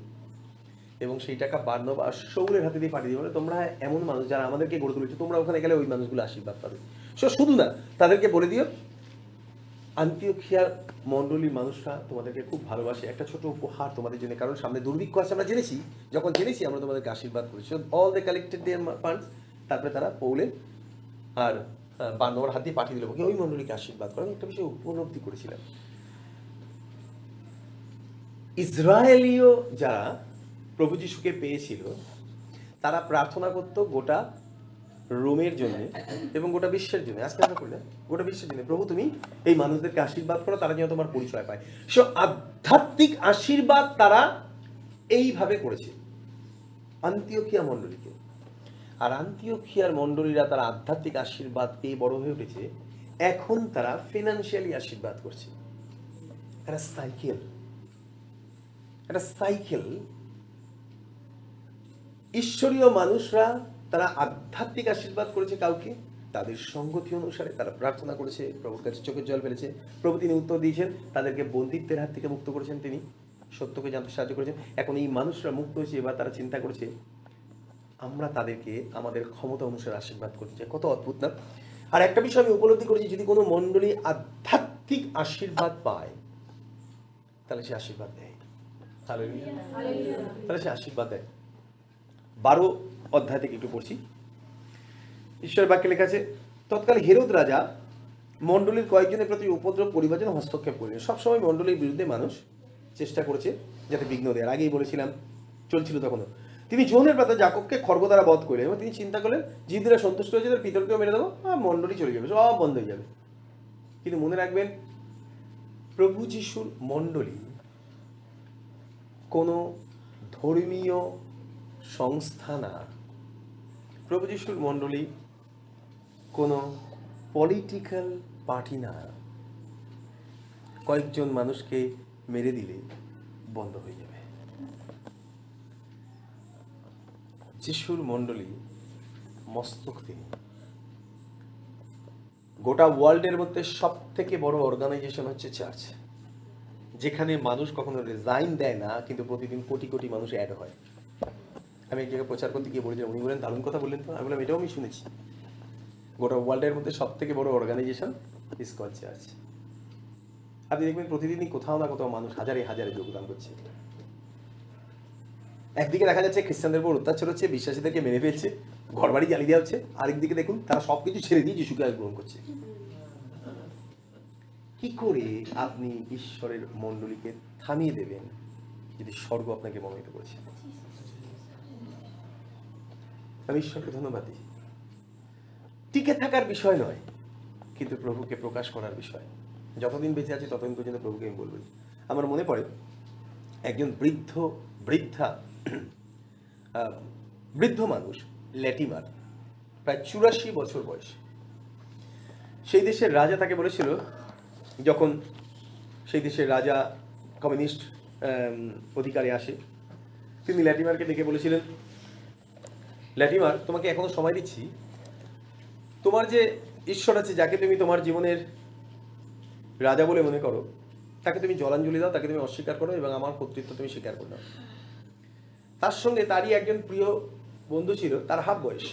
এবং সেই টাকা বার্নবা আর শৌলের হাতে দিয়ে পাঠিয়ে দিবে তোমরা এমন মানুষ যারা আমাদেরকে গড়ে তুলেছে, তোমরা ওখানে গেলে ওই মানুষগুলো আশীর্বাদ পাবে। সো শুধু না তাদেরকে বলে দিও। আন্তিওখিয়ার মণ্ডলীর মানুষরা তোমাদেরকে খুব ভালোবাসে। একটা ছোট উপহার তোমাদের জন্য, কারণ সামনে দুর্ভিক্ষ আছে আমরা জেনেছি। যখন জেনেছি, আমরা তোমাদেরকে আশীর্বাদ করেছি all the collected their funds তারপরে তারা পৌলে আর বান্নবার হাত দিয়ে পাঠিয়ে দিল। ওই মণ্ডলীকে আশীর্বাদ করে আমি একটা বিষয় উপলব্ধি করেছিলাম। ইসরায়েলীয় যারা প্রভু যিশুকে পেয়েছিল, তারা প্রার্থনা করত গোটা রোমের জন্য এবং গোটা বিশ্বের জন্য। আজকে আমরা করলে গোটা বিশ্বের জন্য। প্রভু, তুমি এই মানুষদেরকে আশীর্বাদ করো, তারা যেন তোমার পরিচয় পায়। সো, আধ্যাত্মিক আশীর্বাদ তারা এইভাবে করেছে। আন্তিওখিয়া মণ্ডলীকে। আর আন্তিওখিয়ার মণ্ডলীরা তারা আধ্যাত্মিক আশীর্বাদ পেয়ে বড় হয়ে উঠেছে। এখন তারা ফিনান্সিয়ালি আশীর্বাদ করছে। একটা সাইকেল একটা সাইকেল ঈশ্বরীয় মানুষরা তারা আধ্যাত্মিক আশীর্বাদ করেছে কাউকে তাদের সঙ্গতি অনুসারে তারা প্রার্থনা করেছে প্রভুর কাছে চোখের জল ফেলেছে। প্রভু তিনি উত্তর দিয়েছেন তাদেরকে বন্দিত্বের হাত থেকে মুক্ত করেছেন তিনি সত্যকে জানতে সাহায্য করেছেন। এখন এই মানুষরা মুক্ত হয়েছে এবার তারা চিন্তা করেছে আমরা তাদেরকে আমাদের ক্ষমতা অনুসারে আশীর্বাদ করতে চাই। কত অদ্ভুত না? আর একটা বিষয় আমি উপলব্ধি করেছি যদি কোনো মণ্ডলী আধ্যাত্মিক আশীর্বাদ পায় তাহলে সে আশীর্বাদ দেয়। তাহলে সে আশীর্বাদ দেয়। বারো অধ্যায় থেকে একটু পড়ছি। ঈশ্বর বাক্যে লেখা আছে, তৎকালে হেরোদ রাজা মণ্ডলীর কয়েকজনের প্রতি উপদ্রব পরিবার জন্য হস্তক্ষেপ করলেন। সবসময় মণ্ডলীর বিরুদ্ধে মানুষ চেষ্টা করেছে যাতে বিঘ্ন দেয় আগেই বলেছিলাম, চলছিল তখনও। তিনি জোহনের পাতা জাকবকে খর্গ দ্বারা বধ করলেন এবং তিনি চিন্তা করলেন, জিদিরা সন্তুষ্ট হয়েছে তার পিতলকেও মেরে দেবো মণ্ডলী চলে যাবে, সব বন্ধ হয়ে যাবে। কিন্তু মনে রাখবেন, প্রভু যিশুর মণ্ডলী কোনো ধর্মীয় সংস্থা না। প্রভু যিশুর মণ্ডলী কোনো পলিটিক্যাল পার্টি না। কয়েকজন মানুষকে মেরে দিলে বন্ধ হয়ে যাবে। যিশুর মণ্ডলী মস্তক তিনি। গোটা ওয়ার্ল্ডের মধ্যে সব থেকে বড় অর্গানাইজেশন হচ্ছে চার্চ যেখানে মানুষ কখনো রেজাইন দেয় না, কিন্তু প্রতিদিন কোটি কোটি মানুষ অ্যাড হয়। আমি এক জায়গায় প্রচার করতে গিয়ে বলেছিলাম উনি বলেন, দারুণ কথা বললেন তো। আমি বললাম, এটাও আমি শুনেছি। গোটা ওয়ার্ল্ডের মধ্যে সব থেকে বড় অর্গানাইজেশন ইসকন চার্চ আপনি দেখবেন প্রতিদিনই কোথাও না কোথাও মানুষ হাজারে হাজারে যোগদান করছে। একদিকে দেখা যাচ্ছে খ্রিস্টানদের উপর অত্যাচার হচ্ছে, বিশ্বাসীদেরকে মেরে ফেলছে, ঘরবাড়ি জ্বালিয়ে দেওয়া হচ্ছে, আরেকদিকে দেখুন, তারা সব কিছু ছেড়ে দিয়ে যিশুকে গ্রহণ করছে। কি করে আপনি ঈশ্বরের মণ্ডলীকে থামিয়ে দেবেন, যদি স্বর্গ আপনাকে মনোনীত করেছে? আমি ঈশ্বরকে ধন্যবাদ দিই। টিকে থাকার বিষয় নয়, কিন্তু প্রভুকে প্রকাশ করার বিষয়। যতদিন বেঁচে আছি, ততদিন পর্যন্ত প্রভুকে আমি বলব আমার মনে পড়ে, একজন বৃদ্ধ, বৃদ্ধা বৃদ্ধ মানুষ, ল্যাটিমার, প্রায় চুরাশি বছর বয়স। সেই দেশের রাজা তাকে বলেছিল, যখন সেই দেশের রাজা কমিউনিস্ট অধিকারে আসে, তিনি ল্যাটিমারকে ডেকে বলেছিলেন ল্যাটিমার তোমাকে এখনও সময় দিচ্ছি। তোমার যে ঈশ্বর আছে, যাকে তুমি তোমার জীবনের রাজা বলে মনে করো, তাকে তুমি জলাঞ্জলি দাও, তাকে তুমি অস্বীকার করো এবং আমার কর্তৃত্ব তুমি স্বীকার করে তার সঙ্গে তারই একজন প্রিয় বন্ধু ছিল, তার হাফ বয়স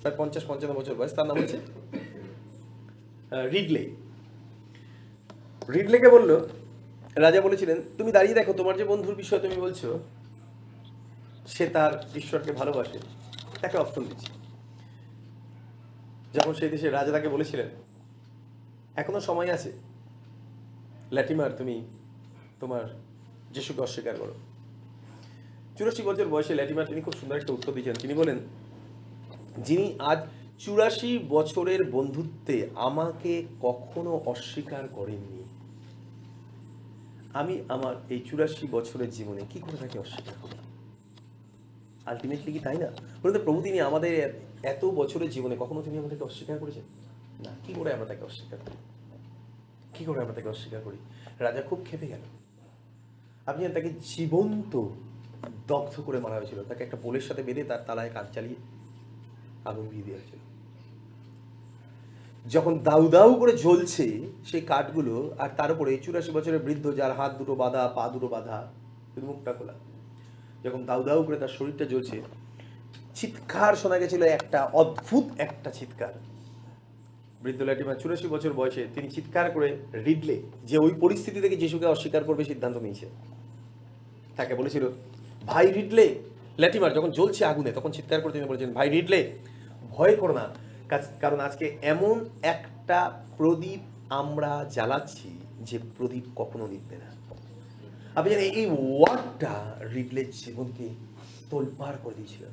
প্রায় পঞ্চাশ পঞ্চান্ন বছর বয়স, তার নাম হচ্ছে রিডলে। রিডলেকে বলল, রাজা বলেছিলেন, তুমি দাঁড়িয়ে দেখো, তোমার যে বন্ধুর বিষয়ে তুমি বলছো, সে তার ঈশ্বরকে ভালোবাসে। তাকে অপশন দিচ্ছি যখন সেই দেশের রাজা তাকে বলেছিলেন, এখনও সময় আছে ল্যাটিমার তুমি তোমার যিশুকে অস্বীকার করো। চুরাশি বছর বয়সে ল্যাটিমার তিনি খুব সুন্দর একটা উত্তর দিয়েছেন। তিনি বলেন, যিনি আজ চুরাশি বছরের বন্ধুত্বে আমাকে কখনো অস্বীকার করেননি, আমি আমার এই চুরাশি বছরের জীবনে কি করে তাকে অস্বীকার করি আলটিমেটলি কি তাই না? বলতে প্রভু তিনি আমাদের এত বছরের জীবনে কখনো তিনি আমাদেরকে অস্বীকার করেছেন না, কি করে আমরা তাকে অস্বীকার করি? কি করে আমরা তাকে অস্বীকার করি? রাজা খুব খেপে গেল। আপনি তাকে জীবন্ত দগ্ধ করে মারা হয়েছিল। তাকে একটা পোলের সাথে বেঁধে তার তালায় কাজ চালিয়ে আগুন দিয়ে দেওয়া হয়েছিল। যখন দাউ দাউ করে জ্বলছে সেই কাঠগুলো, আর তার উপরে চুরাশি বছরের বৃদ্ধ যার হাত দুটো বাঁধা, পা দুটো বাঁধা, মুখটা খোলা। যখন দাউ দাউ করে তার শরীরটা জ্বলছে, চিৎকার শোনা গেছিল একটা অদ্ভুত একটা চিৎকার। বৃদ্ধ ল্যাটিমা চুরাশি বছর বয়সে তিনি চিৎকার করে রিডলে যে ওই পরিস্থিতি থেকে যিশুকে অস্বীকার করবে সিদ্ধান্ত নিয়েছে। তাকে বলেছিল, ভাই রিডলে। ল্যাটিমার যখন জ্বলছে আগুনে, তখন চিৎকার করে তিনি বলেছেন, ভাই রিডলে, ভয় করো না। কারণ আজকে এমন একটা প্রদীপ আমরা জ্বালাচ্ছি যে প্রদীপ কখনো নিভবে না। আপনি জানেন এই ওয়ার্ডটা রিডলের জীবনকে তোলপাড় করে দিয়েছিল।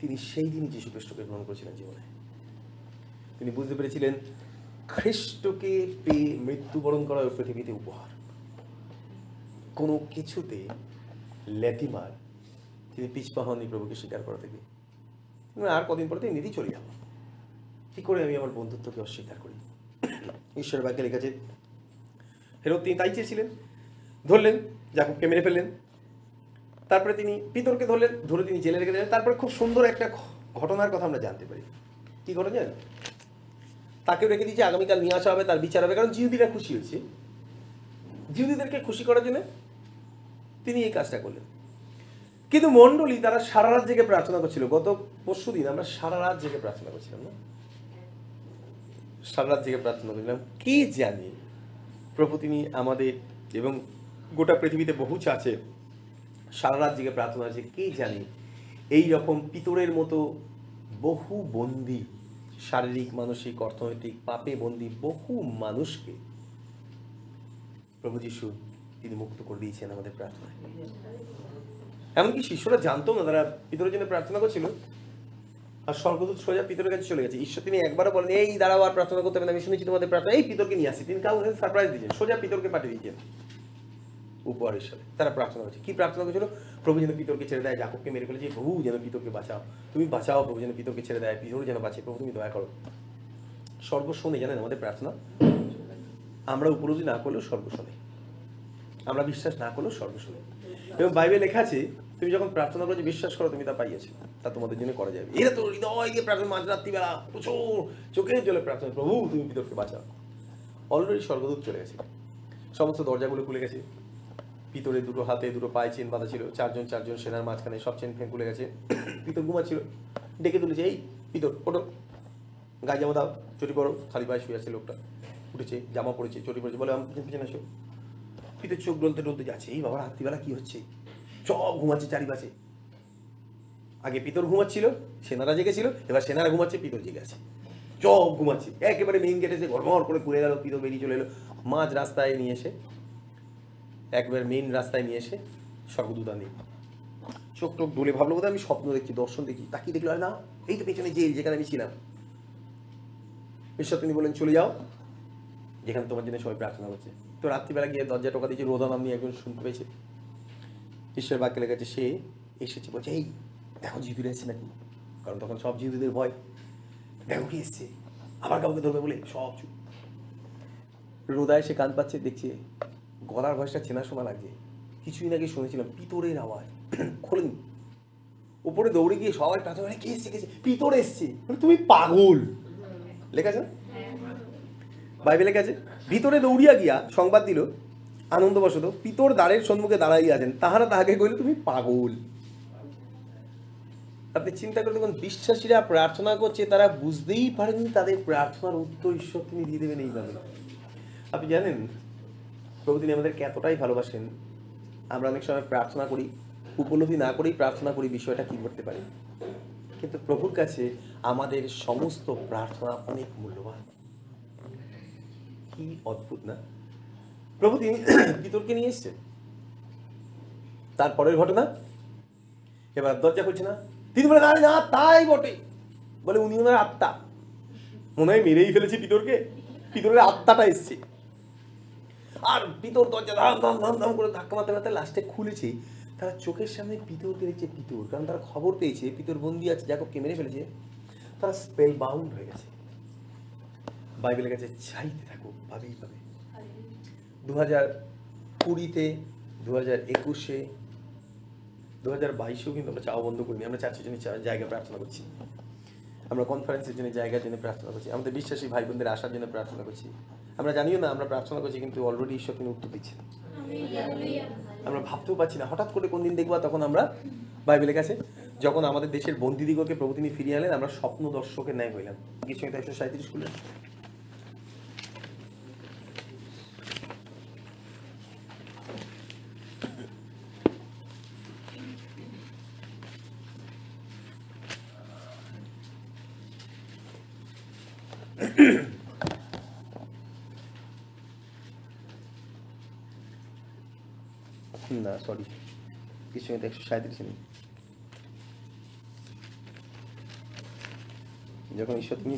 তিনি সেই দিনই যীশু খ্রিস্টকে গ্রহণ করেছিলেন জীবনে। তিনি বুঝতে পেরেছিলেন খ্রিস্টকে পেয়ে মৃত্যুবরণ করা পৃথিবীতে উপহার। কোনো কিছুতে ল্যাটিমার তিনি পিছপা হননি প্রভুকে স্বীকার করা থেকে। আর কদিন পরে তিনি নিজেই চলে যাব। কি করে আমি আমার বন্ধুত্বকে অস্বীকার করি? ঈশ্বরের বাক্যে লেখা আছে হেরো তিনি তাই চেয়েছিলেন ধরলেন, জাকুবকে মেরে ফেললেন। তারপরে তিনি পিতরকে ধরলেন, ধরে তিনি জেলে রেখে দিলেন। তারপরে খুব সুন্দর একটা ঘটনার কথা আমরা জানতে পারি। কি ঘটনা? জানেন তাকেও রেখে দিয়েছে, আগামীকাল নিয়ে আসা হবে, তার বিচার হবে, কারণ জিহুদিরা খুশি হয়েছে। জিহুদিদেরকে খুশি করার জন্য তিনি এই কাজটা করলেন। কিন্তু মণ্ডলী তারা সারা রাত জেগে প্রার্থনা করছিল। গত পরশু দিন আমরা সারা রাত জেগে প্রার্থনা করছিলাম না? সারা রাত জেগে প্রার্থনা করছিলাম। কে জানে? প্রভু তিনি আমাদের এবং গোটা পৃথিবীতে বহু আছে, সারা রাত জেগে প্রার্থনা আছে, কে জানে? এই রকম পিতরের মতো বহু বন্দি, শারীরিক, মানসিক, অর্থনৈতিক, পাপে বন্দি বহু মানুষকে প্রভু যিশু তিনি মুক্ত করে দিয়েছেন আমাদের প্রার্থনায়। এমনকি শিষ্যরা জানতো না, তারা পিতরের জন্য প্রার্থনা করছিল। আর স্বর্গদূত সোজা পিতরের কাছে চলে গেছে। ঈশ্বর তিনি একবারও বলেন, এই দাঁড়াও, আর প্রার্থনা করতে হবে না, আমি শুনেছি তোমাদের প্রার্থনা। এই পিতরকে নিয়ে আসি তিনি কাউকে সারপ্রাইজ দিয়েছেন, সোজা পিতরকে পাঠিয়ে দিয়েছেন। উপহার হিসাবে। তারা প্রার্থনা করছে। কি প্রার্থনা করেছিল? প্রভু যেন পিতরকে ছেড়ে দেয় জাকবকে মেরে ফেলেছে। প্রভু যেন পিতরকে বাঁচাও। তুমি বাঁচাও, প্রভু যেন পিতরকে ছেড়ে দেয়। পিতর যেন বাঁচে। প্রভু, তুমি দয়া করো। স্বর্গ শোনে জানেন আমাদের প্রার্থনা? আমরা উপলব্ধি না করলেও স্বর্গ শোনে আমরা বিশ্বাস না করলেও স্বর্গ শোনে এবং বাইবেল লেখা আছে, তুমি যখন প্রার্থনা করো যে বিশ্বাস করো, তুমি তা পাইয়েছো। তা তোমাদের জন্য করা যাবে। এরা তো হৃদয় দিয়ে প্রার্থনা মাঝরাত্রিবেলা প্রচুর চোখের জলে প্রার্থনা প্রভু, তুমি পিতরকে বাঁচাও। অলরেডি স্বর্গদূত চলে গেছে। সমস্ত দরজাগুলো খুলে গেছে। ভিতরে দুটো হাতে দুটো পায়ে চেন বাঁধা ছিল, চারজন চারজন সেনার মাঝখানে সব চেন ফেন খুলে গেছে। পিতর ঘুমাচ্ছিল, ডেকে তুলেছে, এই পিতর ওটো গায়ে জামা দাও, চটি পড়ো খালি পায়ে শুয়ে আছে লোকটা। উঠেছে, জামা পড়েছে চটি পড়েছে বলে, আমি পিছনে আসো। পিতর চোখ ডলতে ডলতে যাচ্ছে, এই বাবা, রাত্রিবেলা কি হচ্ছে? সব ঘুমাচ্ছে চারিপাশে। আগে পিতর ঘুমাচ্ছিল, সেনারা জেগেছিল, এবার সেনারা ঘুমাচ্ছে, পিতর জেগে আছে। সব ঘুমাচ্ছে, একেবারে মেইন গেটে এসে গড়মড় করে ঘুরে গেল, পিতর বেরিয়ে চলে এলো। মাঝ রাস্তায় নিয়ে এসে একবার মেইন রাস্তায় নিয়ে এসে স্বর্গদূত আনি চোখ টোক ডলে ভাবলো বোধহয় আমি স্বপ্ন দেখছি দর্শন দেখি, তাকিয়ে দেখল না, এই তো পেছনে জেল যেখানে আমি ছিলাম। ঈশ্বর তিনি বলেন চলে যাও, যেখানে তোমার জন্য সবাই প্রার্থনা করছে। তো রাত্রিবেলা গিয়ে দরজা টোকা দিয়েছে রোদা নাম নিয়ে একজন শুনতে পেয়েছে। ঈশ্বর বাক্যে লেগেছে সে এসেছে, বলছে, এই, দেখো জিহুদিরা এসছে নাকি? কারণ তখন সব জিহুদিদের ভয়। দেখো কি এসছে, আবার কাউকে ধরবে বলে? সব চুপ। রোদায় সে কান পাচ্ছে, দেখছে গলার ভয়েসটা চেনা শোনা লাগছে কিছুদিন আগে শুনেছিলাম পিতরের আওয়াজ। খোলেন। উপরে দৌড়ে গিয়ে সবাই প্রার্থনা করে, কে এসছে কে পিতর এসছে। তুমি পাগল। লেখা আছে বাইবেলে গেছে ভিতরে দৌড়িয়া গিয়া সংবাদ দিল আনন্দবশত পিতর দ্বারের সম্মুখে দাঁড়াইয়া আছেন। তাহারা তাহাকে কইল তুমি পাগল। আপনি চিন্তা করে দেখুন বিশ্বাসীরা প্রার্থনা করছে তারা বুঝতেই পারেনি তাদের প্রার্থনার উত্তর ঈশ্বর তিনি দিয়ে দেবেন এইভাবে। আপনি জানেন প্রভু তিনি আমাদেরকে এতটাই ভালোবাসেন, আমরা অনেক সময় প্রার্থনা করি, উপলব্ধি না করেই প্রার্থনা করি বিষয়টা কি করতে পারি। কিন্তু প্রভুর কাছে আমাদের সমস্ত প্রার্থনা অনেক মূল্যবান। কি অদ্ভুত না? প্রভু তিনি পিতরকে নিয়ে এসছেন। তারপরের ঘটনা? এবার দরজা খুলছে না। তিনি বলে, না না, তাই বটে। বলে, উনি ওনার আত্মা। মনে হয় মেরেই ফেলেছে পিতরকে পিতরের আত্মাটা এসছে। আর পিতর দরজা ধাম ধাম ধাম ধাম করে ধাক্কা মারতে মারতে লাস্টে খুলেছে। তারা চোখের সামনে পিতরকে দেখছে পিতর, কারণ তারা খবর পেয়েছে, পিতর বন্দি আছে, যাকবকে মেরে ফেলেছে। তারা স্পেল বাউন্ড হয়ে গেছে। বাইবেলের কাছে চাইতে থাকো, ভাবেই পাবে দু হাজার কুড়িতে দু হাজার একুশে দু হাজার বাইশেও কিন্তু আমরা চাওয়া বন্ধ করিনি। আমরা চারশো জনের চা- জায়গা প্রার্থনা করছি। আমরা কনফারেন্সের জন্য জায়গার জন্য প্রার্থনা করছি। আমাদের বিশ্বাসী ভাই বোনদের আসার জন্য প্রার্থনা করছি। আমরা জানিও না আমরা প্রার্থনা করছি কিন্তু অলরেডি ঈশ্বর তিনি উত্তর দিচ্ছেন। আমরা ভাবতেও পারছি না হঠাৎ করে কোন দিন দেখবা তখন আমরা বাইবেলের কাছে যখন আমাদের দেশের বন্দিদিগকে প্রভু তিনি ফিরিয়ে আনলেন আমরা স্বপ্ন দর্শকের ন্যায় হইলাম। কিছু একশো সাঁত্রিশ খুললেন? না সরি কিছু একশো সাঁত্রিশ নেই যখন ঈশ্বর তুমি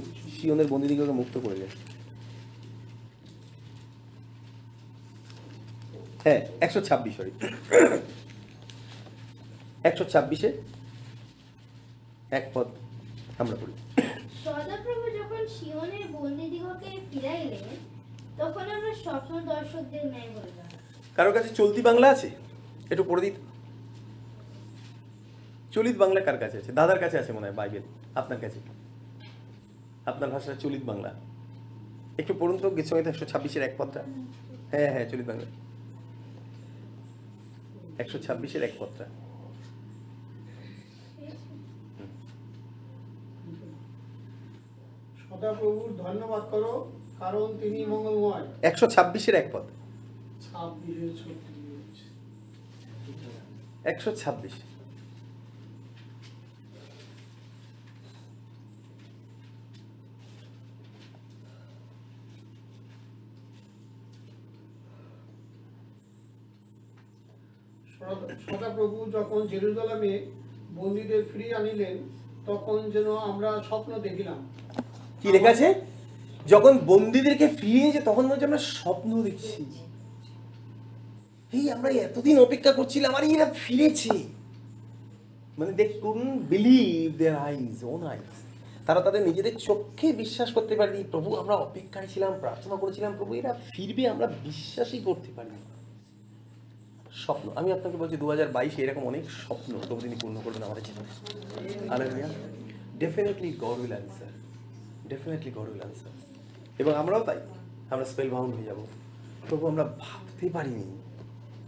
বন্দিদিগকে মুক্ত করলেন হ্যাঁ একশো ছাব্বিশ সরি একশো ছাব্বিশে এক পদ আমরা পড়ি। সদাপ্রভু যখন বন্দিদিগকে ফিরাইলেন তখন আমরা স্বপ্ন দর্শকদের ন্যায় বললাম কারোর কাছে চলতি বাংলা আছে? একটু পড়ে দিত চলিত বাংলা কার কাছে আছে? দাদার কাছে আছে মনে হয় বাইবেল। আপনার কাছে? আপনার ভাষা চলিত বাংলা। একটু পড়ুন তো হয়তো একশো ছাব্বিশের এক পদটা হ্যাঁ হ্যাঁ চলিত বাংলা। একশো ছাব্বিশের এক পদটা সদাপ্রভুর ধন্যবাদ করো কারণ তিনি মঙ্গলময়। একশো ছাব্বিশের এক পদ ছাব্বিশের ছত্রিশ। একশো ছাব্বিশ। সদা- সদাপ্রভু যখন জেরুজালেমে বন্দীদের ফিরিয়ে আনিলেন তখন যেন আমরা স্বপ্ন দেখিলাম। কি লেখা আছে? যখন বন্দিদেরকে ফিরিয়েছে তখন মনে আমরা স্বপ্ন দেখছি। এই আমরা এতদিন অপেক্ষা করছিলাম, আর এরা ফিরেছে। মানে দে কুন বিলিভ দেয়ার আইজ ওন আইজ তারা তাদের নিজেদের চোখে বিশ্বাস করতে পারেনি। প্রভু, আমরা অপেক্ষায় ছিলাম, প্রার্থনা করেছিলাম, প্রভু, এরা ফিরবে, আমরা বিশ্বাসই করতে পারিনি। স্বপ্ন। আমি আপনাকে বলছি দু হাজার বাইশে এরকম অনেক স্বপ্ন প্রভু তিনি পূর্ণ করবেন আমাদের জীবনে। Alleluia definitely God will answer definitely God will answer এবং আমরাও তাই। আমরা স্পেল বাউন্ড হয়ে যাব। তবু আমরা ভাবতে পারিনি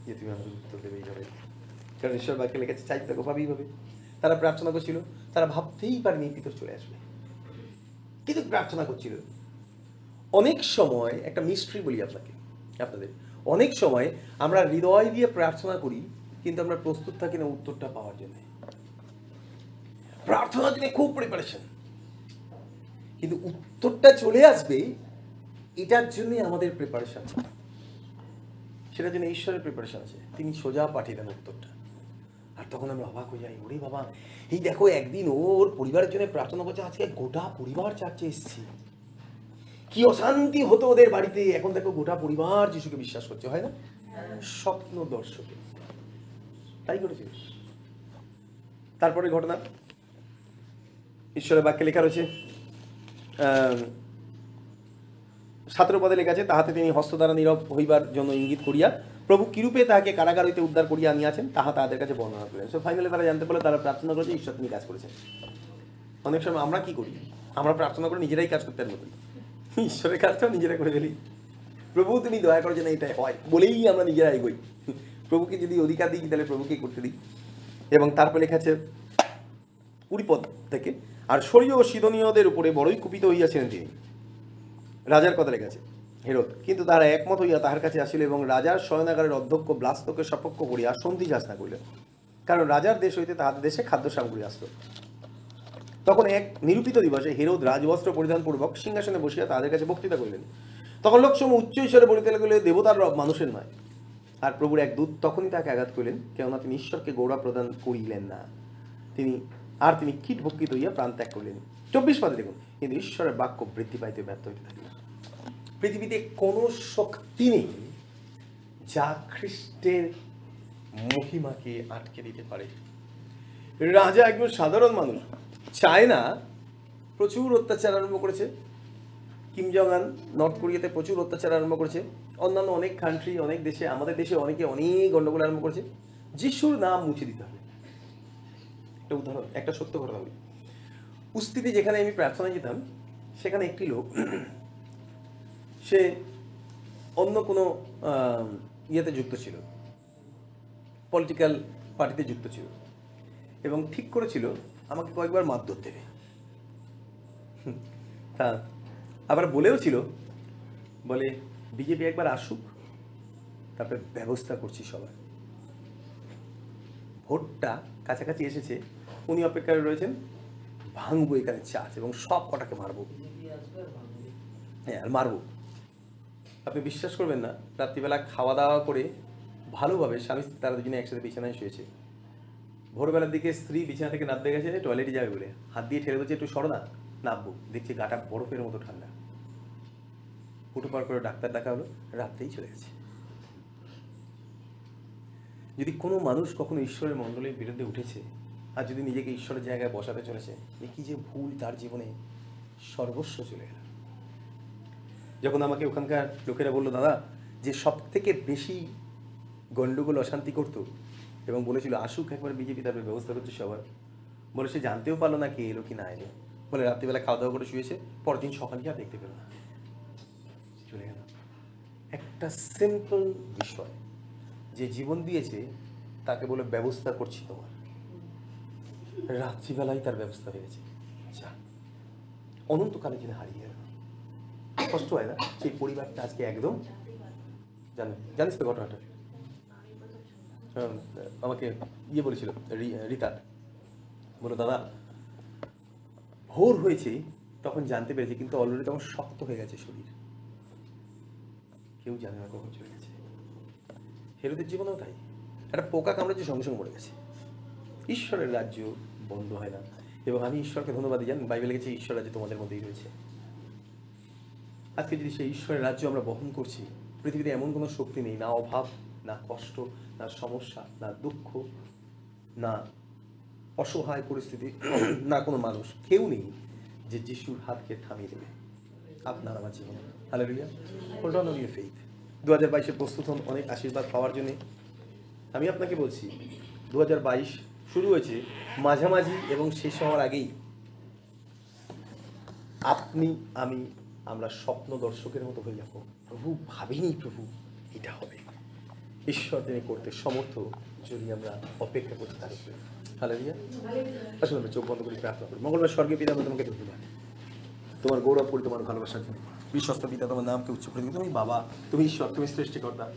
যে তুমি আমাদের উত্তর দেবে এইভাবে। কারণ ঈশ্বর বাক্যে লেগেছে চাইতে থাকো, ভাবেই ভাবে। তারা প্রার্থনা করছিল, তারা ভাবতেই পারেনি পিতর চলে আসবে। কিন্তু প্রার্থনা করছিল। অনেক সময়, একটা মিস্ট্রি বলি আপনাকে, আপনাদের। অনেক সময় আমরা হৃদয় দিয়ে প্রার্থনা করি, কিন্তু আমরা প্রস্তুত থাকি না উত্তরটা পাওয়ার জন্য। প্রার্থনার জন্য খুব প্রিপারেশন কিন্তু উত্তরটা চলে আসবে, এটার জন্যই আমাদের প্রিপারেশন সেটার জন্য ঈশ্বরের প্রিপারেশন আছে। তিনি সোজা পাঠিয়ে দেন উত্তরটা। আর তখন আমরা অবাক হয়ে যাই, ওরে বাবা, এই দেখো একদিন ওর পরিবারের জন্য প্রার্থনা করছে, আজকে গোটা পরিবার চার্চে এসছে। কি অশান্তি হতো ওদের বাড়িতে। এখন দেখো গোটা পরিবার যিশুকে বিশ্বাস করছে, হয় না? স্বপ্ন দর্শকে। তাই করেছে। তারপরে ঘটনা। ঈশ্বরের বাক্যে লেখা রয়েছে সতেরো পদে লেখা আছে তাহাতে তিনি হস্ত দ্বারা নীরব হইবার জন্য ইঙ্গিত করিয়া প্রভু কিরূপে তাহাকে কারাগার হইতে উদ্ধার করিয়া আনিয়াছেন, তাহা তাদের কাছে বর্ণনা করেন সো ফাইনালি তারা জানতে পারলে, তারা প্রার্থনা করেছে, ঈশ্বর তিনি কাজ করেছেন। অনেক সময় আমরা কি করি? আমরা প্রার্থনা করে নিজেরাই কাজ করতে পারি। ঈশ্বরের কাজটাও নিজেরা করে ফেলি। প্রভু তুমি দয়া করো যেন এটাই হয়, বলেই আমরা নিজেরা এগোই। প্রভুকে যদি অধিকার দিই, তাহলে প্রভুকেই করতে দিই। এবং তারপর লেখা আছে কুড়ি পদ থেকে, আর শরীয় ও সিদনীয়দের উপরে বড়ই কুপিত হইয়াছিলেন তিনি। রাজার কথা লেখা আছে হেরত। কিন্তু তারা একমত হইয়া তাহার কাছে আসিল এবং রাজার শয়নাগারের অধ্যক্ষ ব্লাস্তকে সপক্ষ করিয়া সন্ধি যাচনা করিলেন। কারণ রাজার দেশ হইতে তাহাদের দেশে খাদ্য সামগ্রী আসত। তখন এক নিরূপিত দিবসে হেরোদ রাজবস্ত্র পরিধান পূর্বক সিংহাসনে বসিয়া তাদের কাছে বক্তৃতা করিলেন। তখন লোকসম উচ্চ ঈশ্বরে বলিতে লাগলে দেবতার রব, মানুষের নয়। আর প্রভুর এক দূত তখনই তাকে আঘাত করিলেন, কেননা তিনি ঈশ্বরকে গৌরব প্রদান করিলেন না। তিনি, আর তিনি কীট ভক্ষিত হইয়া প্রাণ ত্যাগ করিলেন। চব্বিশ পদে দেখুন, কিন্তু ঈশ্বরের বাক্য বৃদ্ধি পাইতে ব্যর্থ হইতে থাকলেন। পৃথিবীতে কোনো শক্তি নেই যা খ্রিস্টের মহিমাকে আটকে দিতে পারে। রাজা একজন সাধারণ মানুষ। চায়না প্রচুর অত্যাচার আরম্ভ করেছে। কিম নর্থ কোরিয়াতে প্রচুর অত্যাচার আরম্ভ করেছে। অন্যান্য অনেক কান্ট্রি অনেক দেশে, আমাদের দেশে অনেকে অনেক গণ্ডগোল আরম্ভ করেছে। যিশুর নাম মুছে দিতে হবে। একটা উদাহরণ, একটা সত্য ঘটনা বলি। উস্তিতে যেখানে আমি প্রার্থনায় যেতাম, সেখানে একটি লোক সে অন্য কোনো ইয়েতে যুক্ত ছিল। পলিটিক্যাল পার্টিতে যুক্ত ছিল। এবং ঠিক করেছিল আমাকে কয়েকবার মারধর দেবে। তা আবার বলেও ছিল বলে বিজেপি একবার আসুক তারপরে ব্যবস্থা করছি সবার। ভোটটা কাছাকাছি এসেছে উনি অপেক্ষায় রয়েছেন ভাঙবো এখানে চার্জ এবং সব কটাকে মারবো। হ্যাঁ আর মারবো। আপনি বিশ্বাস করবেন না, রাত্রিবেলা খাওয়া দাওয়া করে ভালোভাবে স্বামী স্ত্রী তারা দুজনে একসাথে বিছানায় শুয়েছে। ভোরবেলার দিকে স্ত্রী বিছানা থেকে নামতে গেছে টয়লেটে যাবে বলে। হাত দিয়ে ঠেলে বলছে, একটু সরো না, নামবো। দেখছি গাটা বরফের মতো ঠান্ডা। পার করে ডাক্তার ডাকা হলো, রাত্রেই চলে গেছে। যদি কোনো মানুষ কখনো ঈশ্বরের মণ্ডলের বিরুদ্ধে উঠেছে, আর যদি নিজেকে ঈশ্বরের জায়গায় বসাতে চলেছে, এ কি যে ভুল তার জীবনে সর্বস্ব চলে গেল। যখন আমাকে ওখানকার লোকেরা বলল, দাদা, যে সব থেকে বেশি গণ্ডগোল, অশান্তি করতো, এবং বলেছিল, আসুক একবার বিজেপি, তারপরে ব্যবস্থা করছে সবার। বলে, সে জানতেও পারল না কে এলো, কি না এলো। বলে, রাত্রিবেলা খাওয়া দাওয়া করে শুয়েছে, পরের দিন সকালে আর দেখতে পেল না। চলে গেল। একটা সিম্পল বিষয়, যে জীবন দিয়েছে, তাকে বলে ব্যবস্থা করছি তোমার। রাত্রিবেলায় তার ব্যবস্থা হয়ে গেছে। যা, অনন্তকালে যিনি হারিয়ে গেল। কষ্ট হয় না, সেই পরিবারটা আজকে একদম জানো, জানিস তো ঘটনাটা? আমাকে ইয়ে বলেছিল রিতা, বলো, দাদা, ভোর হয়েছে, তখন জানতে পেরেছি, কিন্তু অলরেডি তখন শক্ত হয়ে গেছে শরীর। কেউ জানে না কখন চলে গেছে। হেরোদের জীবনেও তাই। একটা পোকা কামড়েছে সঙ্গে সঙ্গে মরে গেছে। ঈশ্বরের রাজ্য বন্ধ হয় না। এবং আমি ঈশ্বরকে ধন্যবাদ জান, বাইবেলে গেছি ঈশ্বর রাজ্য তোমাদের মধ্যেই রয়েছে। আজকে যদি সেই ঈশ্বরের রাজ্য আমরা বহন করছি, পৃথিবীতে এমন কোনো শক্তি নেই, না অভাব, না কষ্ট, না সমস্যা, না দুঃখ, না অসহায় পরিস্থিতি, না কোনো মানুষ, কেউ নেই যে যিশুর হাতকে থামিয়ে দেবে। আপনার আমার জীবনে। Hello Riya hold on your faith দু হাজার বাইশে প্রস্তুত হন অনেক আশীর্বাদ পাওয়ার জন্যে। আমি আপনাকে বলছি দু হাজার বাইশ শুরু হয়েছে মাঝামাঝি এবং শেষ হওয়ার আগেই। আপনি, আমি আমরা স্বপ্ন দর্শকের মতো হয়ে যাব। প্রভু, ভাবিনি প্রভু, এটা হবে। ঈশ্বর তিনি করতে সমর্থ, যদি আমরা অপেক্ষা করতে তার উপরে। হ্যালো রিয়া আসলে আমরা চোখ বন্ধ করে প্রার্থনা করি। মঙ্গলবার স্বর্গে পিতা তোমাকে ধন্যবাদ তোমার গৌরব করি তোমার ভালোবাসার জন্য। বিশ্বস্ত পিতা, তোমার নামকে উচ্চ করে। তুমি বাবা, তুমি ঈশ্বর, তুমি সৃষ্টিকর্তা।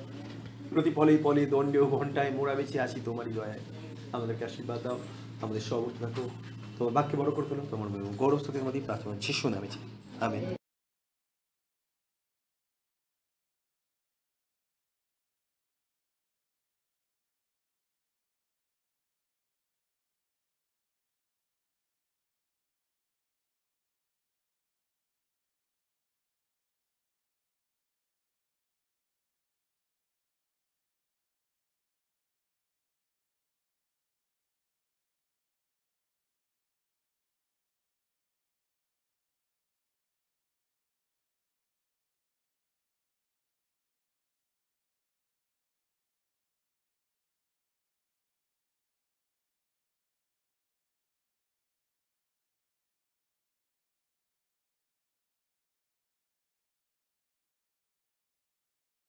প্রতি পলে পলে, দণ্ডেও ঘন্টায় মোড়া বেঁচে আছি তোমারই দয়ায়। আমাদেরকে আশীর্বাদ দাও, আমাদের সব থাকো। তোমার বাক্যে বড় করে তোলো, তোমার গৌরব স্তোত্রের মধ্যেই প্রার্থনা শিশু নামেছি আমি